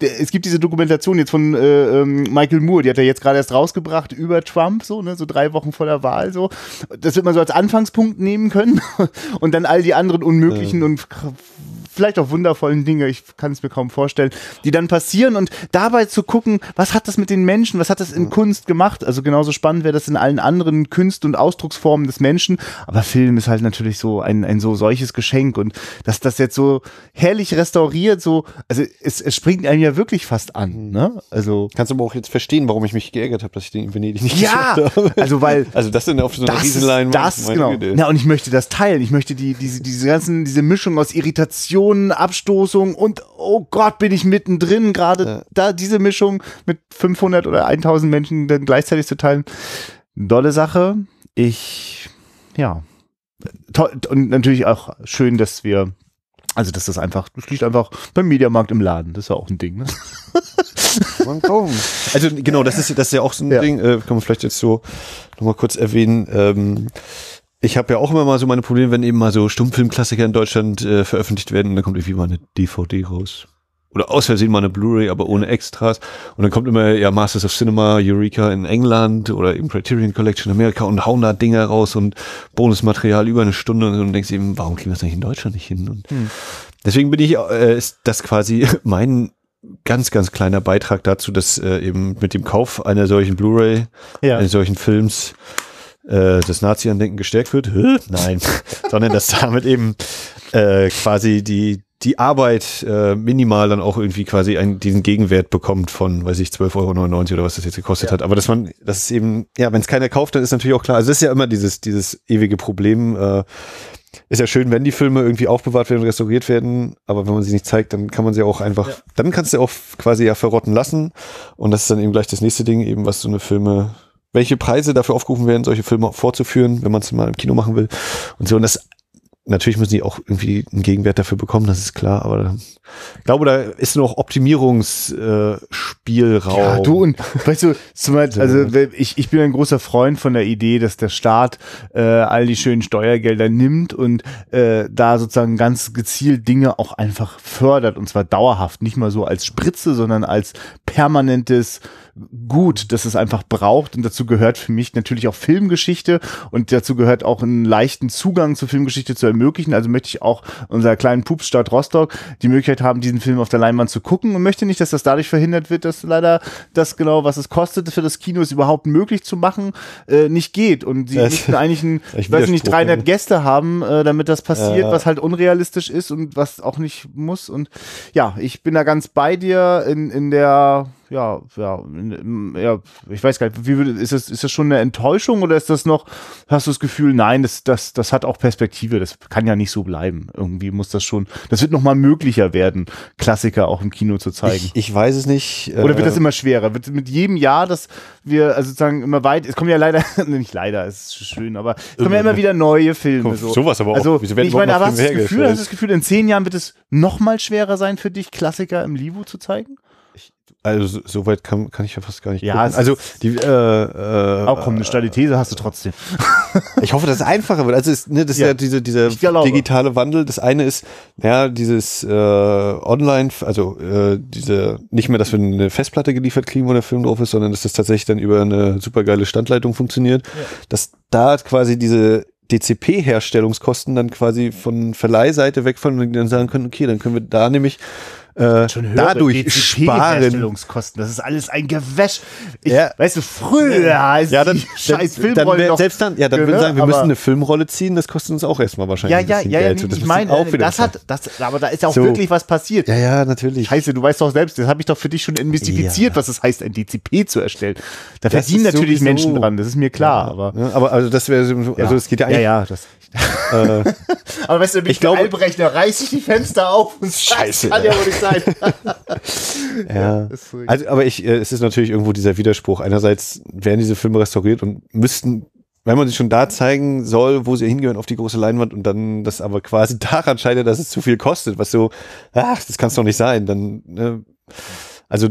Es gibt diese Dokumentation jetzt von äh, ähm, Michael Moore, die hat er jetzt gerade erst rausgebracht über Trump, so, ne, so drei Wochen vor der Wahl, so. Das wird man so als Anfangspunkt nehmen können und dann all die anderen unmöglichen ja. und vielleicht auch wundervollen Dinge, ich kann es mir kaum vorstellen, die dann passieren und dabei zu gucken, was hat das mit den Menschen, was hat das in. Kunst gemacht? Also genauso spannend wäre das in allen anderen Künst- und Ausdrucksformen des Menschen, aber Film ist halt natürlich so ein, ein so solches Geschenk und dass das jetzt so herrlich restauriert, so, also es, es springt einem ja wirklich fast an, mhm. ne? Also. Kannst du aber auch jetzt verstehen, warum ich mich geärgert habe, dass ich den in Venedig nicht ja, habe. Also weil. Also das sind auf so einer Riesenlein. Das, genau. Ja, und ich möchte das teilen. Ich möchte die, diese, diese ganzen, diese Mischung aus Irritation Emotionen, Abstoßung und oh Gott, bin ich mittendrin, gerade ja. da diese Mischung mit 500 oder 1000 Menschen dann gleichzeitig zu teilen. Dolle Sache. Ich, ja. Toll, und natürlich auch schön, dass wir also, dass das einfach, das liegt einfach beim Mediamarkt im Laden. Das ist ja auch ein Ding, ne? also, genau, das ist, das ist ja auch so ein ja. Ding, äh, kann man vielleicht jetzt so nochmal kurz erwähnen. Ähm, ich habe ja auch immer mal so meine Probleme, wenn eben mal so Stummfilmklassiker in Deutschland äh, veröffentlicht werden und dann kommt irgendwie mal eine DVD raus. Oder aus Versehen mal eine Blu-ray, aber ohne Extras. Und dann kommt immer ja Masters of Cinema, Eureka in England oder eben Criterion Collection in Amerika und hauen da Dinger raus und Bonusmaterial über eine Stunde und, und denkst eben, warum kriegen wir das eigentlich in Deutschland nicht hin? Und hm. deswegen bin ich, äh, ist das quasi mein ganz, ganz kleiner Beitrag dazu, dass äh, eben mit dem Kauf einer solchen Blu-ray, ja. eines solchen Films, äh, das Nazi-Andenken gestärkt wird. Nein, sondern dass damit eben äh, quasi die die Arbeit äh, minimal dann auch irgendwie quasi einen, diesen Gegenwert bekommt von, weiß ich, 12,99 Euro oder was das jetzt gekostet ja. hat. Aber dass man, das ist eben, ja, wenn es keiner kauft, dann ist natürlich auch klar. Also das ist ja immer dieses, dieses ewige Problem. Äh, ist ja schön, wenn die Filme irgendwie aufbewahrt werden und restauriert werden, aber wenn man sie nicht zeigt, dann kann man sie auch einfach, ja. dann kannst du auch quasi ja verrotten lassen. Und das ist dann eben gleich das nächste Ding, eben was so eine Filme welche Preise dafür aufgerufen werden, solche Filme vorzuführen, wenn man es mal im Kino machen will und so. Und das natürlich müssen die auch irgendwie einen Gegenwert dafür bekommen, das ist klar, aber ich glaube, da ist noch Optimierungsspielraum. Äh, ja, du und weißt du, zum Beispiel, also ich, ich bin ein großer Freund von der Idee, dass der Staat äh, all die schönen Steuergelder nimmt und äh, da sozusagen ganz gezielt Dinge auch einfach fördert und zwar dauerhaft, nicht mal so als Spritze, sondern als permanentes Gut, dass es einfach braucht und dazu gehört für mich natürlich auch Filmgeschichte und dazu gehört auch einen leichten Zugang zur Filmgeschichte zu ermöglichen. Also möchte ich auch unserer kleinen Pupsstadt Rostock die Möglichkeit haben, diesen Film auf der Leinwand zu gucken und möchte nicht, dass das dadurch verhindert wird, dass leider das genau, was es kostet für das Kino, es überhaupt möglich zu machen, äh, nicht geht. Und sie das müssten eigentlich, ein, ich weiß nicht, 300 Gäste haben, äh, damit das passiert, ja. was halt unrealistisch ist und was auch nicht muss. Und ja, ich bin da ganz bei dir in, in der ja, ja, ja, ich weiß gar nicht, wie würde, ist das, ist das schon eine Enttäuschung oder ist das noch, hast du das Gefühl, nein, das, das, das hat auch Perspektive, das kann ja nicht so bleiben. Irgendwie muss das schon, das wird nochmal möglicher werden, Klassiker auch im Kino zu zeigen. Ich, ich weiß es nicht. Oder wird das äh, immer schwerer? Wird mit jedem Jahr, dass wir also sozusagen immer weit, es kommen ja leider, nicht leider, es ist schön, aber es kommen ja immer wieder neue Filme. So. Sowas aber auch. Also, wieso werden ich meine, aber hast du das Gefühl, hast du das Gefühl, in zehn Jahren wird es nochmal schwerer sein für dich, Klassiker im Livo zu zeigen? Also soweit kann, kann ich ja fast gar nicht. Ja, also die äh, äh, auch komm, eine steile These hast du trotzdem. ich hoffe, dass es einfacher wird. Also ist, ne, das ist ja, ja diese, dieser digitale Wandel. Das eine ist ja dieses äh, Online, also äh, diese nicht mehr, dass wir eine Festplatte geliefert kriegen, wo der Film drauf ist, sondern dass das tatsächlich dann über eine supergeile Standleitung funktioniert. Ja. Dass da quasi diese DCP-Herstellungskosten dann quasi von Verleihseite wegfallen und dann sagen können, okay, dann können wir da nämlich äh, dadurch sparen. Das ist alles ein Gewäsch. Ich, ja. Weißt du, früher ja, ja dann, scheiß Filmrolle dann selbst dann, ja, dann würden sagen, wir müssen eine Filmrolle ziehen, das kostet uns auch erstmal wahrscheinlich ja, ja, ja, Geld. Ja, ich meine, auch das hat, das, aber da ist ja auch so. wirklich was passiert. Ja, ja, natürlich. Scheiße, du weißt doch selbst, das habe ich doch für dich schon investifiziert, ja. was es heißt, ein DCP zu erstellen. Da das verdienen natürlich sowieso. Menschen dran, das ist mir klar, aber. aber also das wäre, also es geht ja eigentlich. Ja, ja, das, äh, aber weißt du, ich glaube, Albrechtner reiß ich die Fenster auf und Scheiße. Kann ja wohl nicht sein. ja. Also, aber ich, äh, es ist natürlich irgendwo dieser Widerspruch. Einerseits werden diese Filme restauriert und müssten wenn man sie schon da zeigen soll, wo sie hingehören, auf die große Leinwand und dann das aber quasi daran scheitert, dass es zu viel kostet, was so, ach, das kann es doch nicht sein, dann, ne, also,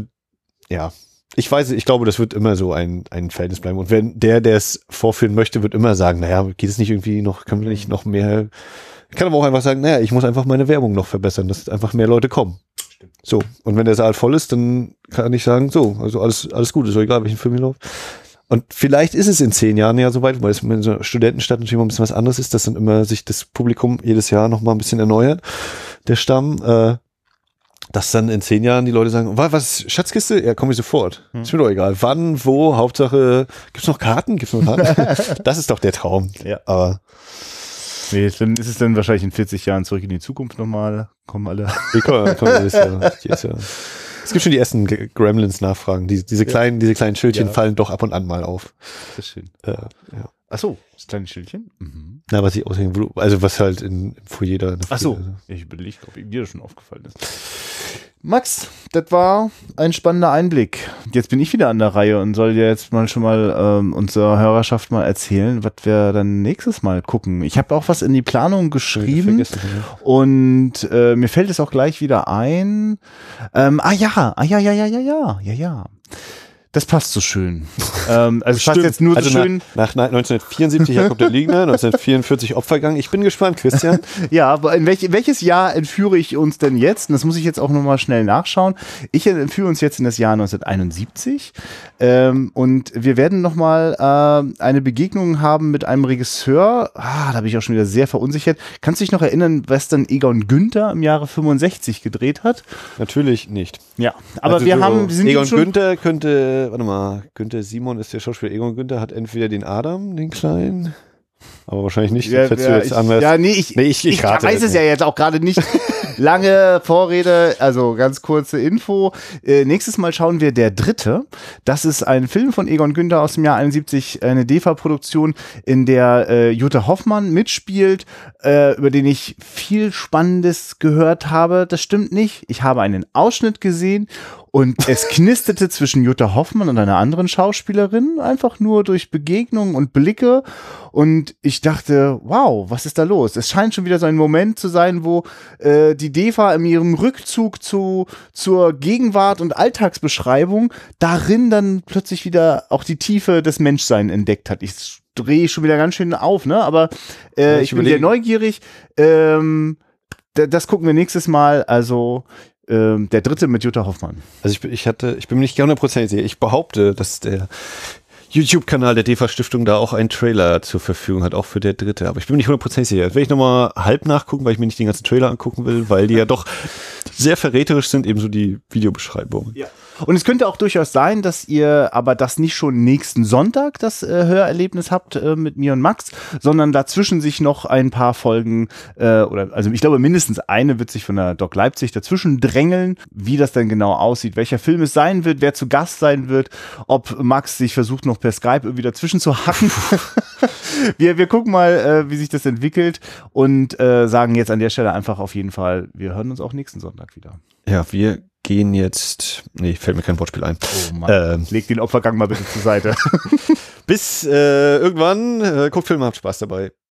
ja, ich weiß, ich glaube, das wird immer so ein, ein Verhältnis bleiben. Und wenn der, der es vorführen möchte, wird immer sagen, naja, geht es nicht irgendwie noch, können wir nicht noch mehr Ich kann aber auch einfach sagen, naja, ich muss einfach meine Werbung noch verbessern, dass einfach mehr Leute kommen. So, und wenn der Saal voll ist, dann kann ich sagen, so, also alles, alles gut, ist doch egal, welchen Film ich laufe. Und vielleicht ist es in zehn Jahren ja soweit, weil es in so einer Studentenstadt natürlich immer ein bisschen was anderes ist, dass dann immer sich das Publikum jedes Jahr noch mal ein bisschen erneuert, der Stamm, äh, dass dann in zehn Jahren die Leute sagen, was, was Schatzkiste? Ja, komme ich sofort. Hm. Ist mir doch egal. Wann, wo, Hauptsache, gibt's noch Karten? Gibt's noch Karten? das ist doch der Traum. Ja. Aber Nee, dann ist es dann wahrscheinlich in 40 Jahren zurück in die Zukunft nochmal. Kommen alle. wir kommen, kommen jedes Jahr, jedes Jahr. Es gibt schon die ersten Gremlins-Nachfragen. Die, diese kleinen, diese kleinen Schildchen Ja. fallen doch ab und an mal auf. Das ist schön. Äh, ja. Ach so, das kleine Schildchen. Mhm. Na, was ich aushängen, du- also was halt in, im Foyer da. Ach so, Foyer- ich überlege, ob dir das schon aufgefallen ist. Max, das war ein spannender Einblick. Jetzt bin ich wieder an der Reihe und soll dir jetzt mal schon mal ähm, unserer Hörerschaft mal erzählen, was wir dann nächstes Mal gucken. Ich habe auch was in die Planung geschrieben. Ja. Und äh, mir fällt es auch gleich wieder ein. Ähm, ah ja, ah ja, ja, ja, ja, ja, ja, ja. Das passt so schön. ähm, also es passt jetzt nur so also schön. Nach, nach 1974 Jakob der Liegner, 1944 Opfergang. Ich bin gespannt, Christian. Ja, aber in welch, welches Jahr entführe ich uns denn jetzt? Und das muss ich jetzt auch nochmal schnell nachschauen. Ich entführe uns jetzt in das Jahr 1971. Ähm, und wir werden nochmal äh, eine Begegnung haben mit einem Regisseur. Ah, da bin ich auch schon wieder sehr verunsichert. Kannst du dich noch erinnern, was dann Egon Günther im Jahre 65 gedreht hat? Natürlich nicht. Ja, aber Also wir so haben, Egon jetzt schon, Günther warte mal, Günther Simon ist der Schauspieler. Egon Günther hat entweder den Adam, den Kleinen, aber wahrscheinlich nicht. Ja, ja, ich, ja, nee, ich, Nee, ich- ich weiß es ja jetzt auch gerade nicht. Lange Vorrede, also ganz kurze Info. Äh, nächstes Mal schauen wir Der Dritte. Das ist ein Film von Egon Günther aus dem Jahr 71, eine DEFA-Produktion, in der äh, Jutta Hoffmann mitspielt, äh, über den ich viel Spannendes gehört habe. Das stimmt nicht. Ich habe einen Ausschnitt gesehen und es knisterte zwischen Jutta Hoffmann und einer anderen Schauspielerin, einfach nur durch Begegnungen und Blicke. Und ich dachte, wow, was ist da los? Es scheint schon wieder so ein Moment zu sein, wo äh, die DEFA in ihrem Rückzug zu, zur Gegenwart und Alltagsbeschreibung darin dann plötzlich wieder auch die Tiefe des Menschseins entdeckt hat. Ich drehe schon wieder ganz schön auf, ne? Aber äh, ich, ich bin sehr neugierig. Ähm, da- das gucken wir nächstes Mal. Also ähm, der dritte mit Jutta Hoffmann. Also ich, bin- ich hatte, ich bin mir nicht hundertprozentig sicher. Ich behaupte, dass der YouTube-Kanal der DEFA Stiftung da auch einen Trailer zur Verfügung hat, auch für der dritte. Aber ich bin mir nicht hundertprozentig sicher. Das werde ich nochmal halb nachgucken, weil ich mir nicht den ganzen Trailer angucken will, weil die ja doch sehr verräterisch sind, ebenso die Videobeschreibungen. Ja. Und es könnte auch durchaus sein, dass ihr aber das nicht schon nächsten Sonntag das äh, Hörerlebnis habt äh, mit mir und Max, sondern dazwischen sich noch ein paar Folgen äh, oder also ich glaube mindestens eine wird sich von der Doc Leipzig dazwischen drängeln, wie das dann genau aussieht, welcher Film es sein wird, wer zu Gast sein wird, ob Max sich versucht noch per Skype irgendwie dazwischen zu hacken. wir, wir gucken mal, äh, wie sich das entwickelt und äh, sagen jetzt an der Stelle einfach auf jeden Fall, wir hören uns auch nächsten Sonntag wieder. Ja, wir gehen jetzt. Nee, fällt mir kein Wortspiel ein. Oh Mann. Ähm, Leg den Opfergang mal bitte zur Seite. bis äh, irgendwann. Äh, guckt Filme, habt Spaß dabei.